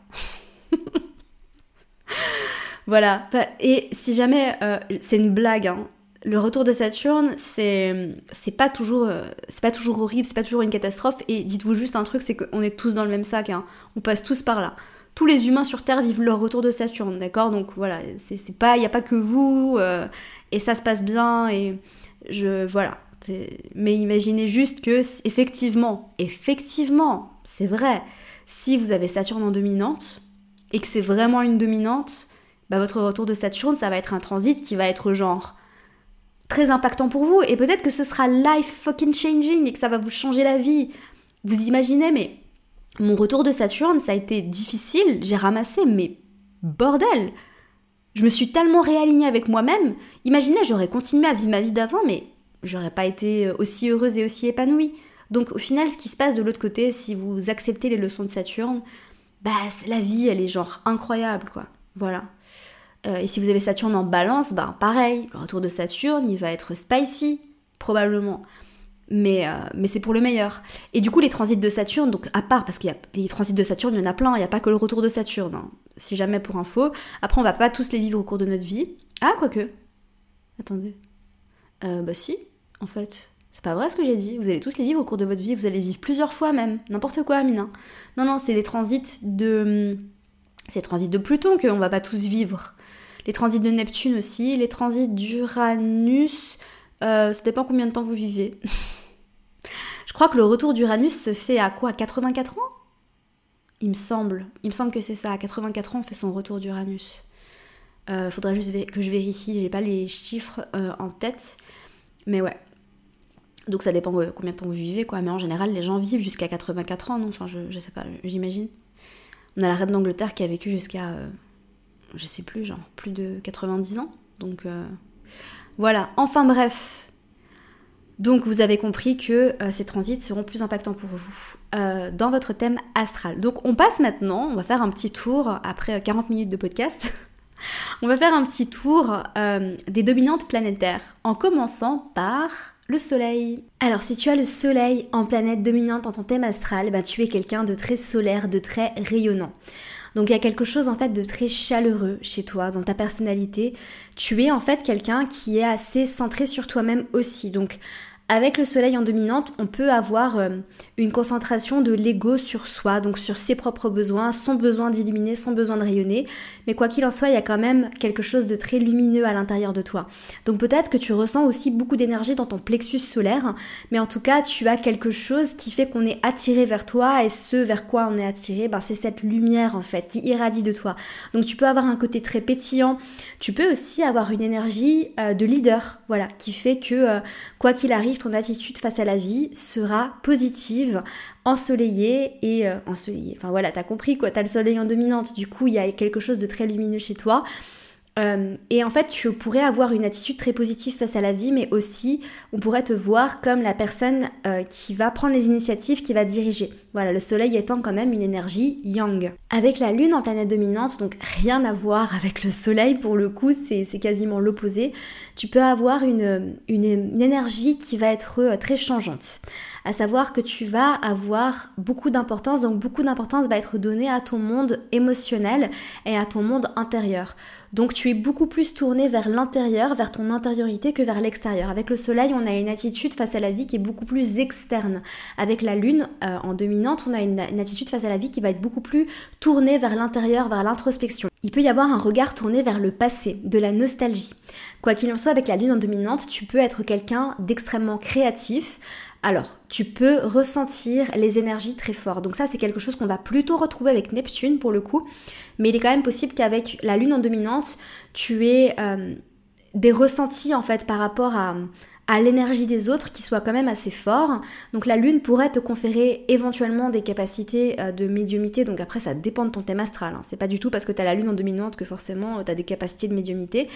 voilà. Et si jamais, euh, c'est une blague, hein. le retour de Saturne, c'est pas toujours c'est pas toujours horrible, c'est pas toujours une catastrophe. Et dites-vous juste un truc, c'est qu'on est tous dans le même sac. Hein. On passe tous par là. Tous les humains sur Terre vivent leur retour de Saturne, d'accord? Donc voilà, c'est pas, il y a pas que vous, euh, et ça se passe bien. Et je voilà. Mais imaginez juste que effectivement, effectivement, c'est vrai. Si vous avez Saturne en dominante et que c'est vraiment une dominante, bah votre retour de Saturne, ça va être un transit qui va être genre très impactant pour vous et peut-être que ce sera life fucking changing et que ça va vous changer la vie. Vous imaginez, mais mon retour de Saturne, ça a été difficile, j'ai ramassé, mais bordel Je me suis tellement réalignée avec moi-même. Imaginez, j'aurais continué à vivre ma vie d'avant, mais j'aurais pas été aussi heureuse et aussi épanouie. Donc au final, ce qui se passe de l'autre côté, si vous acceptez les leçons de Saturne, bah la vie, elle est genre incroyable, quoi. Voilà. Euh, et si vous avez Saturne en balance, bah pareil, le retour de Saturne, il va être spicy, probablement. Mais, euh, mais c'est pour le meilleur. Et du coup, les transits de Saturne, donc à part, parce qu'il y a des transits de Saturne, il y en a plein, il n'y a pas que le retour de Saturne, hein. si jamais pour info. Après, on va pas tous les vivre au cours de notre vie. Ah, quoique. Attendez. Euh, bah si, en fait. C'est pas vrai ce que j'ai dit. Vous allez tous les vivre au cours de votre vie, vous allez vivre plusieurs fois même. N'importe quoi, Amina. Non, non, c'est les transits de. C'est les transits de Pluton qu'on va pas tous vivre. Les transits de Neptune aussi, les transits d'Uranus. Euh, ça dépend combien de temps vous vivez. Je crois que le retour d'Uranus se fait à quoi 84 ans? Il me semble. Il me semble que c'est ça. À 84 ans, on fait son retour d'Uranus. Euh, faudrait juste que je vérifie. J'ai pas les chiffres euh, en tête. Mais ouais. Donc ça dépend combien de temps vous vivez, quoi. Mais en général, les gens vivent jusqu'à 84 ans, non? Enfin, je, je sais pas, j'imagine. On a la reine d'Angleterre qui a vécu jusqu'à, euh, je sais plus, genre plus de 90 ans. Donc euh, voilà. Enfin bref. Donc vous avez compris que euh, ces transits seront plus impactants pour vous dans votre thème astral. Donc on passe maintenant, on va faire un petit tour après 40 minutes de podcast. on va faire un petit tour des dominantes planétaires en commençant par le soleil. Alors si tu as le soleil en planète dominante en ton thème astral, bah, tu es quelqu'un de très solaire, de très rayonnant. Donc il y a quelque chose en fait de très chaleureux chez toi, dans ta personnalité. Tu es en fait quelqu'un qui est assez centré sur toi-même aussi. Donc avec le soleil en dominante, on peut avoir euh, une concentration de l'ego sur soi, donc sur ses propres besoins, son besoin d'illuminer, son besoin de rayonner. Mais quoi qu'il en soit, il y a quand même quelque chose de très lumineux à l'intérieur de toi. Donc peut-être que tu ressens aussi beaucoup d'énergie dans ton plexus solaire, mais en tout cas, tu as quelque chose qui fait qu'on est attiré vers toi et ce vers quoi on est attiré, ben, c'est cette lumière en fait qui irradie de toi. Donc tu peux avoir un côté très pétillant, tu peux aussi avoir une énergie euh, de leader, voilà, qui fait que euh, quoi qu'il arrive, attitude face à la vie sera positive, ensoleillée et euh, ensoleillée. Enfin voilà, t'as compris quoi, t'as le soleil en dominante, du coup il y a quelque chose de très lumineux chez toi. Euh, et en fait, tu pourrais avoir une attitude très positive face à la vie, mais aussi, on pourrait te voir comme la personne euh, qui va prendre les initiatives, qui va diriger. Voilà, le soleil étant quand même une énergie yang. Avec la lune en planète dominante, donc rien à voir avec le soleil, pour le coup, c'est quasiment l'opposé, tu peux avoir une, une, énergie qui va être euh, très changeante. À savoir que tu vas avoir beaucoup d'importance, donc beaucoup d'importance va être donnée à ton monde émotionnel et à ton monde intérieur. Donc tu es beaucoup plus tourné vers l'intérieur, vers ton intériorité que vers l'extérieur. Avec le soleil, on a une attitude face à la vie qui est beaucoup plus externe. Avec la lune euh, en dominante, on a une, une attitude face à la vie qui va être beaucoup plus tournée vers l'intérieur, vers l'introspection. Il peut y avoir un regard tourné vers le passé, de la nostalgie. Quoi qu'il en soit, avec la lune en dominante, tu peux être quelqu'un d'extrêmement créatif, alors, tu peux ressentir les énergies très fort. Donc ça, c'est quelque chose qu'on va plutôt retrouver avec Neptune pour le coup. Mais il est quand même possible qu'avec la Lune en dominante, tu aies euh, des ressentis en fait par rapport à, à l'énergie des autres qui soient quand même assez forts. Donc la Lune pourrait te conférer éventuellement des capacités euh, de médiumité. Donc après, ça dépend de ton thème astral. Hein. C'est pas du tout parce que tu as la Lune en dominante que forcément tu as des capacités de médiumité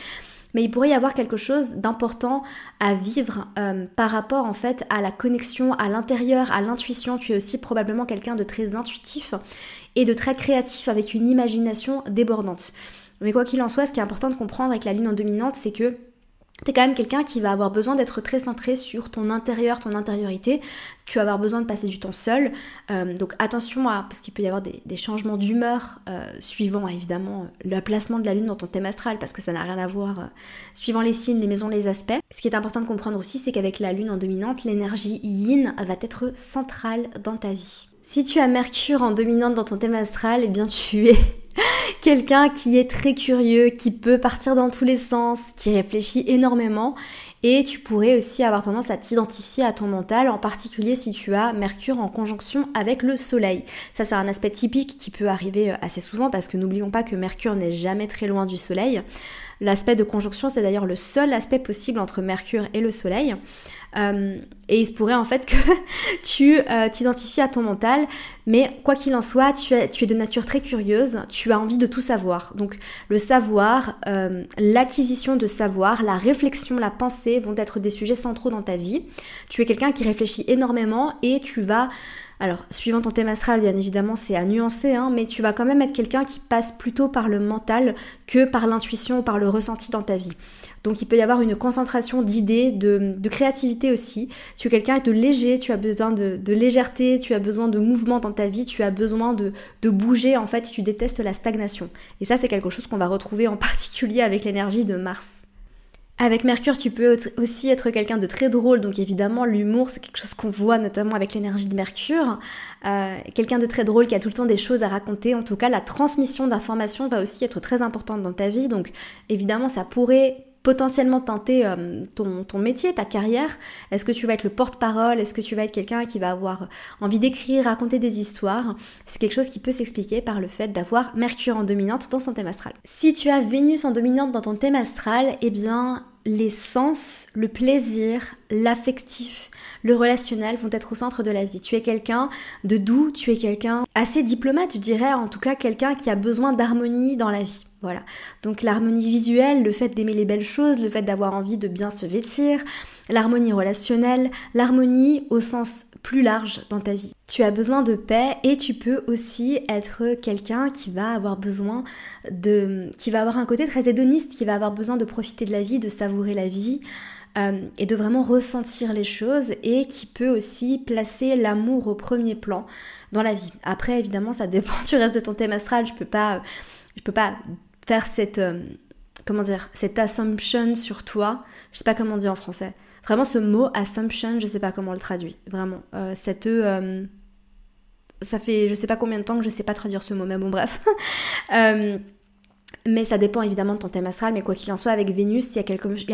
mais il pourrait y avoir quelque chose d'important à vivre euh, par rapport en fait à la connexion à l'intérieur, à l'intuition. Tu es aussi probablement quelqu'un de très intuitif et de très créatif avec une imagination débordante. Mais quoi qu'il en soit, ce qui est important de comprendre avec la lune en dominante, c'est que T'es quand même quelqu'un qui va avoir besoin d'être très centré sur ton intérieur, ton intériorité. Tu vas avoir besoin de passer du temps seul. Euh, donc attention à, parce qu'il peut y avoir des, changements d'humeur euh, suivant évidemment le placement de la lune dans ton thème astral, parce que ça n'a rien à voir euh, suivant les signes, les maisons, les aspects. Ce qui est important de comprendre aussi, c'est qu'avec la lune en dominante, l'énergie yin va être centrale dans ta vie. Si tu as Mercure en dominante dans ton thème astral, eh bien tu es quelqu'un qui est très curieux, qui peut partir dans tous les sens, qui réfléchit énormément et tu pourrais aussi avoir tendance à t'identifier à ton mental, en particulier si tu as Mercure en conjonction avec le Soleil. Ça c'est un aspect typique qui peut arriver euh, assez souvent parce que n'oublions pas que Mercure n'est jamais très loin du Soleil. L'aspect de conjonction c'est d'ailleurs le seul aspect possible entre Mercure et le Soleil. Euh, et il se pourrait en fait que tu euh, t'identifies à ton mental, mais quoi qu'il en soit, tu es, de nature très curieuse, tu as envie de tout savoir. Donc le savoir, euh, l'acquisition de savoir, la réflexion, la pensée vont être des sujets centraux dans ta vie. Tu es quelqu'un qui réfléchit énormément et tu vas... Alors, suivant ton thème astral, bien évidemment, c'est à nuancer, hein, mais tu vas quand même être quelqu'un qui passe plutôt par le mental que par l'intuition ou par le ressenti dans ta vie. Donc il peut y avoir une concentration d'idées, de, créativité aussi. Tu es quelqu'un de léger, tu as besoin de, légèreté, tu as besoin de mouvement dans ta vie, tu as besoin de, bouger en fait, tu détestes la stagnation. Et ça c'est quelque chose qu'on va retrouver en particulier avec l'énergie de Mars. Avec Mercure, tu peux aussi être quelqu'un de très drôle, donc évidemment l'humour c'est quelque chose qu'on voit notamment avec l'énergie de Mercure. Euh, quelqu'un de très drôle qui a tout le temps des choses à raconter, en tout cas la transmission d'informations va aussi être très importante dans ta vie, donc évidemment ça pourrait potentiellement teinter euh, ton, ton, métier, ta carrière Est-ce que tu vas être le porte-parole? Est-ce que tu vas être quelqu'un qui va avoir envie d'écrire, raconter des histoires? C'est quelque chose qui peut s'expliquer par le fait d'avoir Mercure en dominante dans son thème astral. Si tu as Vénus en dominante dans ton thème astral, eh bien les sens, le plaisir, l'affectif, le relationnel vont être au centre de la vie. Tu es quelqu'un de doux, tu es quelqu'un assez diplomate, je dirais, en tout cas quelqu'un qui a besoin d'harmonie dans la vie. Voilà. Donc l'harmonie visuelle, le fait d'aimer les belles choses, le fait d'avoir envie de bien se vêtir, l'harmonie relationnelle, l'harmonie au sens plus large dans ta vie. Tu as besoin de paix et tu peux aussi être quelqu'un qui va avoir besoin de qui va avoir un côté très hédoniste, qui va avoir besoin de profiter de la vie, de savourer la vie. Euh, et de vraiment ressentir les choses et qui peut aussi placer l'amour au premier plan dans la vie. Après, évidemment, ça dépend du reste de ton thème astral. Je peux pas, je peux pas faire cette, euh, comment dire, cette assumption sur toi. Je sais pas comment dire en français. Vraiment, ce mot assumption, je sais pas comment on le traduit. Vraiment, euh, cette euh, ça fait je sais pas combien de temps que je sais pas traduire ce mot, mais bon bref. Mais ça dépend évidemment de ton thème astral, mais quoi qu'il en soit, avec Vénus, il y, a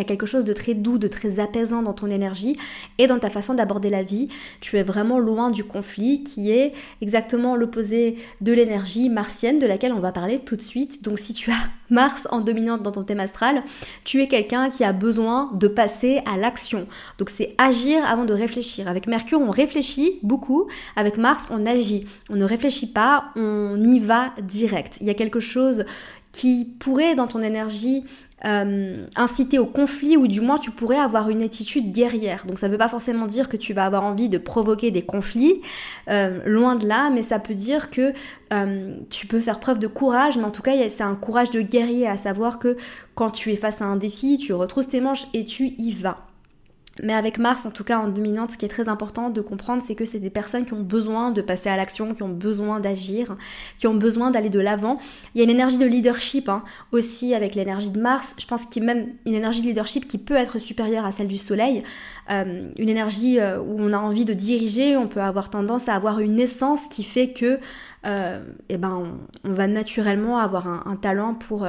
quelque, chose de très doux, de très apaisant dans ton énergie et dans ta façon d'aborder la vie. Tu es vraiment loin du conflit qui est exactement l'opposé de l'énergie martienne de laquelle on va parler tout de suite. Donc si tu as Mars en dominante dans ton thème astral, tu es quelqu'un qui a besoin de passer à l'action. Donc c'est agir avant de réfléchir. Avec Mercure, on réfléchit beaucoup. Avec Mars, on agit. On ne réfléchit pas, on y va direct. Il y a quelque chose qui pourrait dans ton énergie euh, inciter au conflit ou du moins tu pourrais avoir une attitude guerrière. Donc ça ne veut pas forcément dire que tu vas avoir envie de provoquer des conflits, euh, loin de là, mais ça peut dire que euh, tu peux faire preuve de courage, mais en tout cas c'est un courage de guerrier, à savoir que quand tu es face à un défi, tu retrousses tes manches et tu y vas. Mais avec Mars, en tout cas en dominante, ce qui est très important de comprendre, c'est que c'est des personnes qui ont besoin de passer à l'action, qui ont besoin d'agir, qui ont besoin d'aller de l'avant. Il y a une énergie de leadership hein, aussi avec l'énergie de Mars. Je pense qu'il y a même une énergie de leadership qui peut être supérieure à celle du Soleil. Euh, une énergie euh, où on a envie de diriger, on peut avoir tendance à avoir une essence qui fait que euh, eh ben, on, va naturellement avoir un, talent pour,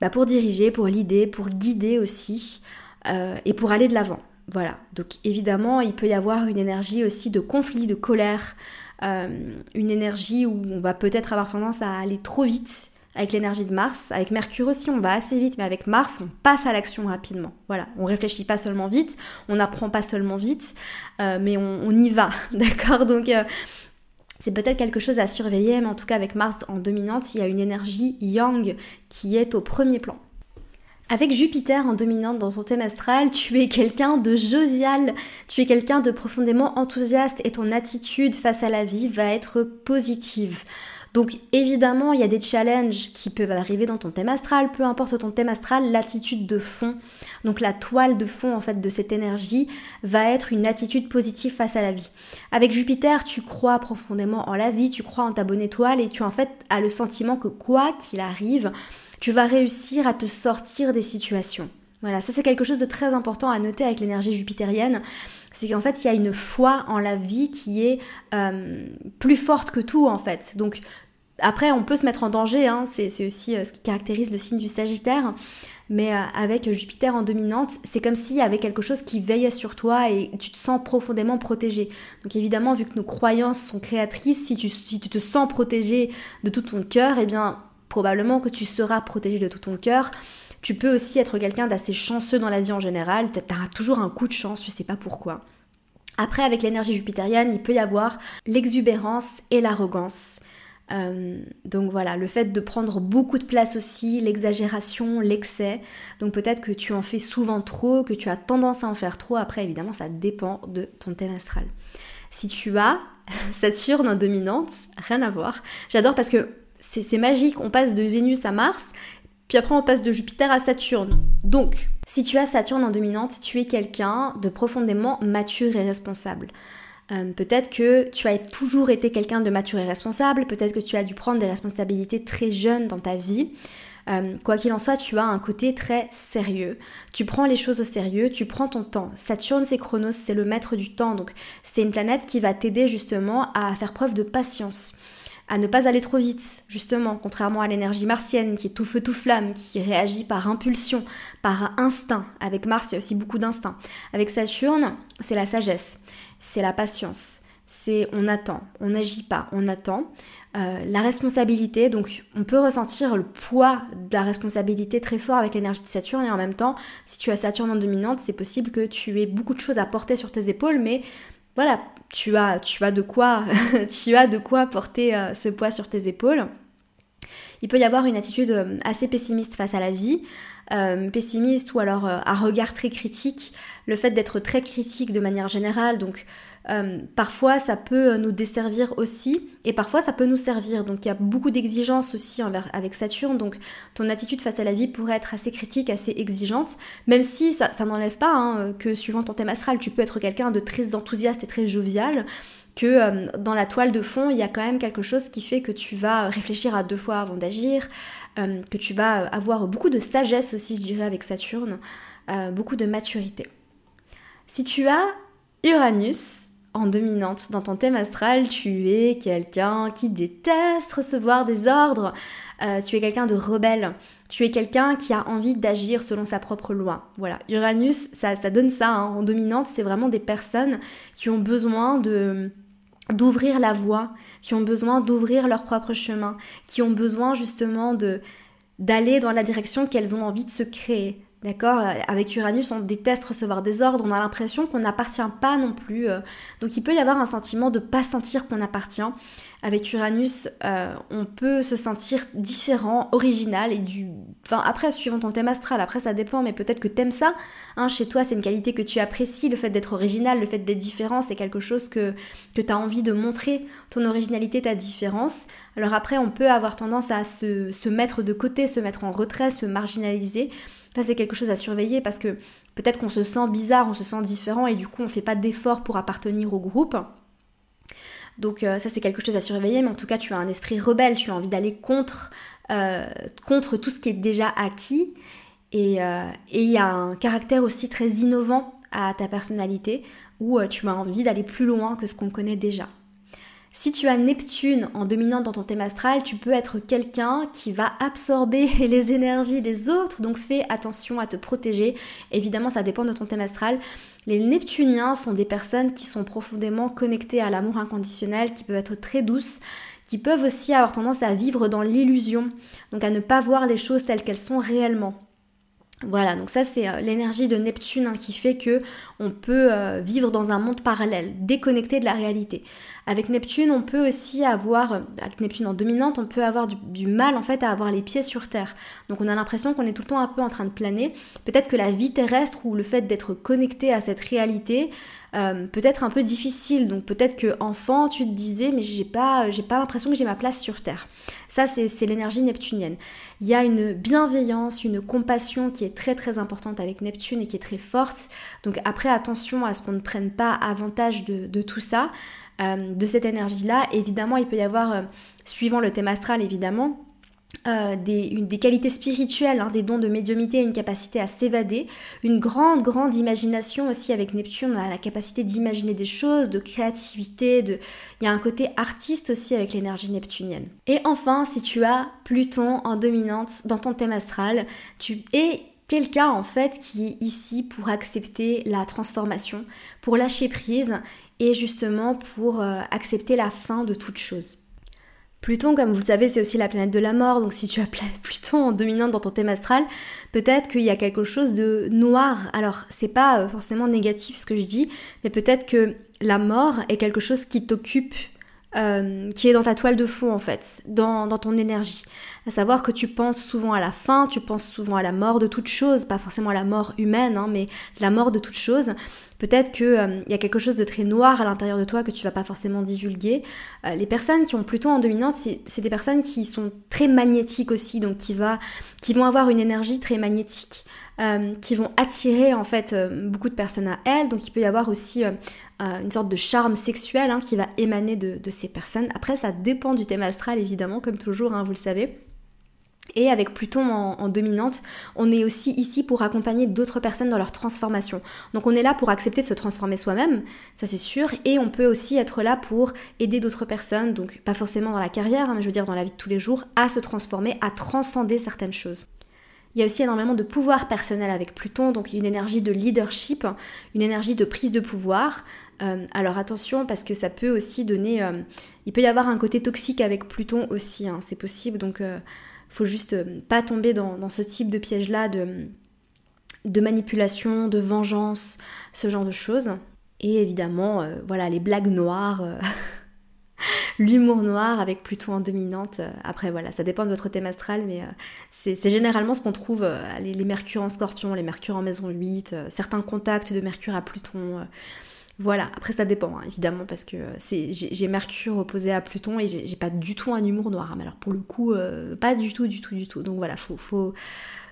bah, pour diriger, pour l'idée, pour guider aussi. Euh, et pour aller de l'avant. Voilà. Donc évidemment, il peut y avoir une énergie aussi de conflit, de colère, euh, une énergie où on va peut-être avoir tendance à aller trop vite avec l'énergie de Mars. Avec Mercure aussi, on va assez vite, mais avec Mars, on passe à l'action rapidement. Voilà, on réfléchit pas seulement vite, on n'apprend pas seulement vite, euh, mais on, y va, d'accord? Donc c'est peut-être quelque chose à surveiller, mais en tout cas avec Mars en dominante, il y a une énergie yang qui est au premier plan. Avec Jupiter en dominante dans son thème astral, tu es quelqu'un de jovial, tu es quelqu'un de profondément enthousiaste et ton attitude face à la vie va être positive. Donc évidemment, il y a des challenges qui peuvent arriver dans ton thème astral, peu importe ton thème astral, l'attitude de fond, donc la toile de fond en fait de cette énergie va être une attitude positive face à la vie. Avec Jupiter, tu crois profondément en la vie, tu crois en ta bonne étoile et tu en fait as le sentiment que quoi qu'il arrive, tu vas réussir à te sortir des situations. Voilà, ça c'est quelque chose de très important à noter avec l'énergie jupitérienne c'est qu'en fait il y a une foi en la vie qui est euh, plus forte que tout en fait. Donc après on peut se mettre en danger, hein. c'est aussi euh, ce qui caractérise le signe du Sagittaire. Mais euh, avec Jupiter en dominante, c'est comme s'il y avait quelque chose qui veillait sur toi et tu te sens profondément protégé. Donc évidemment, vu que nos croyances sont créatrices, si tu, si tu te sens protégé de tout ton cœur, eh bien probablement que tu seras protégé de tout ton cœur. Tu peux aussi être quelqu'un d'assez chanceux dans la vie en général, tu as toujours un coup de chance, tu sais pas pourquoi. Après, avec l'énergie jupitérienne, il peut y avoir l'exubérance et l'arrogance. Euh, donc voilà, le fait de prendre beaucoup de place aussi, l'exagération, l'excès. Donc peut-être que tu en fais souvent trop, que tu as tendance à en faire trop. Après, évidemment, ça dépend de ton thème astral. Si tu as Saturne en dominante, rien à voir. J'adore parce que c'est magique, on passe de Vénus à Mars puis après, on passe de Jupiter à Saturne. Donc, si tu as Saturne en dominante, tu es quelqu'un de profondément mature et responsable. Euh, peut-être que tu as toujours été quelqu'un de mature et responsable, peut-être que tu as dû prendre des responsabilités très jeunes dans ta vie. Euh, quoi qu'il en soit, tu as un côté très sérieux. Tu prends les choses au sérieux, tu prends ton temps. Saturne, c'est Chronos, c'est le maître du temps. Donc, c'est une planète qui va t'aider justement à faire preuve de patience à ne pas aller trop vite, justement, contrairement à l'énergie martienne qui est tout feu tout flamme, qui réagit par impulsion, par instinct. Avec Mars, il y a aussi beaucoup d'instinct. Avec Saturne, c'est la sagesse, c'est la patience, c'est on attend, on n'agit pas, on attend. Euh, la responsabilité, donc on peut ressentir le poids de la responsabilité très fort avec l'énergie de Saturne et en même temps, si tu as Saturne en dominante, c'est possible que tu aies beaucoup de choses à porter sur tes épaules, mais voilà, tu as, tu as de quoi, tu as de quoi porter euh, ce poids sur tes épaules. Il peut y avoir une attitude euh, assez pessimiste face à la vie, euh, pessimiste ou alors un regard très critique, le fait d'être très critique de manière générale, donc euh, parfois ça peut euh, nous desservir aussi et parfois ça peut nous servir. Donc il y a beaucoup d'exigences aussi envers, avec Saturne. Donc ton attitude face à la vie pourrait être assez critique, assez exigeante, même si ça, n'enlève pas hein, que suivant ton thème astral, tu peux être quelqu'un de très enthousiaste et très jovial que euh, dans la toile de fond, il y a quand même quelque chose qui fait que tu vas réfléchir à deux fois avant d'agir, que tu vas avoir beaucoup de sagesse aussi, je dirais, avec Saturne, beaucoup de maturité. Si tu as Uranus, en dominante. Dans ton thème astral, tu es quelqu'un qui déteste recevoir des ordres, euh, tu es quelqu'un de rebelle, tu es quelqu'un qui a envie d'agir selon sa propre loi. Voilà, Uranus, ça, donne ça. Hein. En dominante, c'est vraiment des personnes qui ont besoin de d'ouvrir la voie, qui ont besoin d'ouvrir leur propre chemin, qui ont besoin justement de d'aller dans la direction qu'elles ont envie de se créer. D'accord Avec Uranus, on déteste recevoir des ordres, on a l'impression qu'on n'appartient pas non plus. Euh. donc il peut y avoir un sentiment de pas sentir qu'on appartient. Avec Uranus, euh, on peut se sentir différent, original et du. Enfin, après, suivant ton thème astral, après ça dépend, mais peut-être que t'aimes ça. Hein, chez toi, c'est une qualité que tu apprécies, le fait d'être original, le fait d'être différent, c'est quelque chose que, que tu as envie de montrer, ton originalité, ta différence. Alors après, on peut avoir tendance à se, se mettre de côté, se mettre en retrait, se marginaliser. Ça, c'est quelque chose à surveiller parce que peut-être qu'on se sent bizarre, on se sent différent et du coup, on fait pas d'effort pour appartenir au groupe. Donc euh, ça c'est quelque chose à surveiller, mais en tout cas tu as un esprit rebelle, tu as envie d'aller contre, euh, contre tout ce qui est déjà acquis. Euh, et il y a un caractère aussi très innovant à ta personnalité, où tu as envie d'aller plus loin que ce qu'on connaît déjà. Si tu as Neptune en dominante dans ton thème astral, tu peux être quelqu'un qui va absorber les énergies des autres, donc fais attention à te protéger. Évidemment, ça dépend de ton thème astral. Les Neptuniens sont des personnes qui sont profondément connectées à l'amour inconditionnel, qui peuvent être très douces, qui peuvent aussi avoir tendance à vivre dans l'illusion, donc à ne pas voir les choses telles qu'elles sont réellement. Voilà, donc ça c'est euh, l'énergie de Neptune hein, qui fait que on peut euh, vivre dans un monde parallèle, déconnecté de la réalité. Avec Neptune, on peut aussi avoir, euh, avec Neptune en dominante, on peut avoir du, mal en fait à avoir les pieds sur terre. Donc on a l'impression qu'on est tout le temps un peu en train de planer. Peut-être que la vie terrestre ou le fait d'être connecté à cette réalité euh, peut-être un peu difficile. Donc peut-être que enfant, tu te disais, mais j'ai pas, j'ai pas l'impression que j'ai ma place sur Terre. Ça, c'est l'énergie neptunienne. Il y a une bienveillance, une compassion qui est très très importante avec Neptune et qui est très forte. Donc après, attention à ce qu'on ne prenne pas avantage de, tout ça, euh, de cette énergie-là. Évidemment, il peut y avoir, euh, suivant le thème astral évidemment, euh, des, qualités spirituelles, hein, des dons de médiumité, une capacité à s'évader, une grande, grande imagination aussi avec Neptune, on a la capacité d'imaginer des choses, de créativité, de... il y a un côté artiste aussi avec l'énergie neptunienne. Et enfin, si tu as Pluton en dominante dans ton thème astral, tu es quelqu'un en fait qui est ici pour accepter la transformation, pour lâcher prise et justement pour euh, accepter la fin de toute chose. Pluton, comme vous le savez, c'est aussi la planète de la mort, donc si tu as Pluton en dominante dans ton thème astral, peut-être qu'il y a quelque chose de noir. Alors, c'est pas euh, forcément négatif ce que je dis, mais peut-être que la mort est quelque chose qui t'occupe euh, qui est dans ta toile de fond en fait, dans, ton énergie. À savoir que tu penses souvent à la fin, tu penses souvent à la mort de toute chose, pas forcément à la mort humaine, hein, mais la mort de toute chose. Peut-être qu'il euh, y a quelque chose de très noir à l'intérieur de toi que tu vas pas forcément divulguer. Euh, les personnes qui ont plutôt en dominante, c'est des personnes qui sont très magnétiques aussi, donc qui, qui vont avoir une énergie très magnétique. Euh, qui vont attirer en fait beaucoup de personnes à elles. Donc il peut y avoir aussi une sorte de charme sexuel hein, qui va émaner de, ces personnes. Après ça dépend du thème astral évidemment, comme toujours, hein, vous le savez. Et avec Pluton en, dominante, on est aussi ici pour accompagner d'autres personnes dans leur transformation. Donc on est là pour accepter de se transformer soi-même, ça c'est sûr, et on peut aussi être là pour aider d'autres personnes, donc pas forcément dans la carrière, hein, mais je veux dire dans la vie de tous les jours, à se transformer, à transcender certaines choses. Il y a aussi énormément de pouvoir personnel avec Pluton, donc une énergie de leadership, une énergie de prise de pouvoir. Euh, alors attention parce que ça peut aussi donner... Euh, il peut y avoir un côté toxique avec Pluton aussi, hein, c'est possible, donc... Euh, faut juste euh, pas tomber dans, ce type de piège-là de, manipulation, de vengeance, ce genre de choses. Et évidemment, euh, voilà, les blagues noires, euh, l'humour noir avec Pluton en dominante. après, voilà, ça dépend de votre thème astral, mais c'est généralement ce qu'on trouve, les, les, Mercure en scorpion, les Mercure en maison 8, certains contacts de Mercure à Pluton. Voilà, après ça dépend hein, évidemment parce que j'ai Mercure opposé à Pluton et j'ai pas du tout un humour noir. Hein, mais alors pour le coup, euh, pas du tout, du tout, du tout. Donc voilà, faut, faut,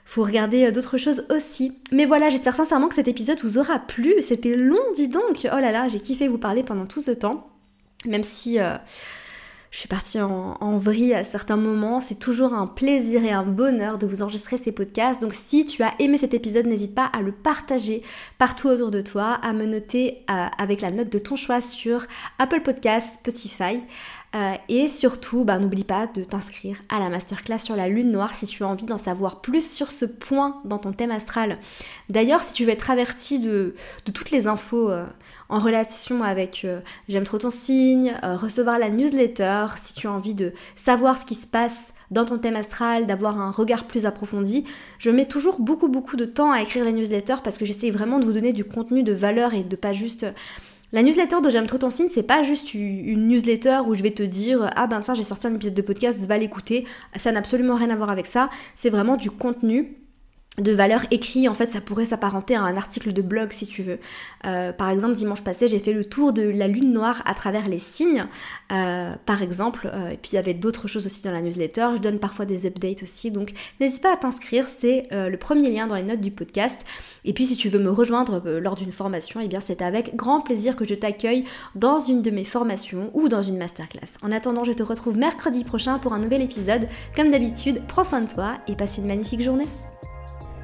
faut regarder euh, d'autres choses aussi. Mais voilà, j'espère sincèrement que cet épisode vous aura plu. C'était long, dis donc. Oh là là, j'ai kiffé vous parler pendant tout ce temps. Même si euh, je suis partie en, vrille à certains moments. C'est toujours un plaisir et un bonheur de vous enregistrer ces podcasts. Donc si tu as aimé cet épisode, n'hésite pas à le partager partout autour de toi, à me noter euh, avec la note de ton choix sur Apple Podcasts, Spotify. Euh, et surtout, bah, n'oublie pas de t'inscrire à la masterclass sur la lune noire si tu as envie d'en savoir plus sur ce point dans ton thème astral. D'ailleurs, si tu veux être averti de, toutes les infos euh, en relation avec euh, J'aime trop ton signe, recevoir la newsletter, si tu as envie de savoir ce qui se passe dans ton thème astral, d'avoir un regard plus approfondi. Je mets toujours beaucoup beaucoup de temps à écrire les newsletters parce que j'essaie vraiment de vous donner du contenu de valeur et de pas juste la newsletter de J'aime trop ton signe, c'est pas juste une newsletter où je vais te dire Ah ben tiens, j'ai sorti un épisode de podcast, va l'écouter. Ça n'a absolument rien à voir avec ça. C'est vraiment du contenu de valeur écrit, en fait, ça pourrait s'apparenter à un article de blog si tu veux. Euh, par exemple, dimanche passé, j'ai fait le tour de la lune noire à travers les signes, euh, par exemple. Euh, et puis il y avait d'autres choses aussi dans la newsletter. Je donne parfois des updates aussi, donc n'hésite pas à t'inscrire. C'est le premier lien dans les notes du podcast. Et puis si tu veux me rejoindre lors d'une formation, eh bien c'est avec grand plaisir que je t'accueille dans une de mes formations ou dans une masterclass. En attendant, je te retrouve mercredi prochain pour un nouvel épisode. Comme d'habitude, prends soin de toi et passe une magnifique journée.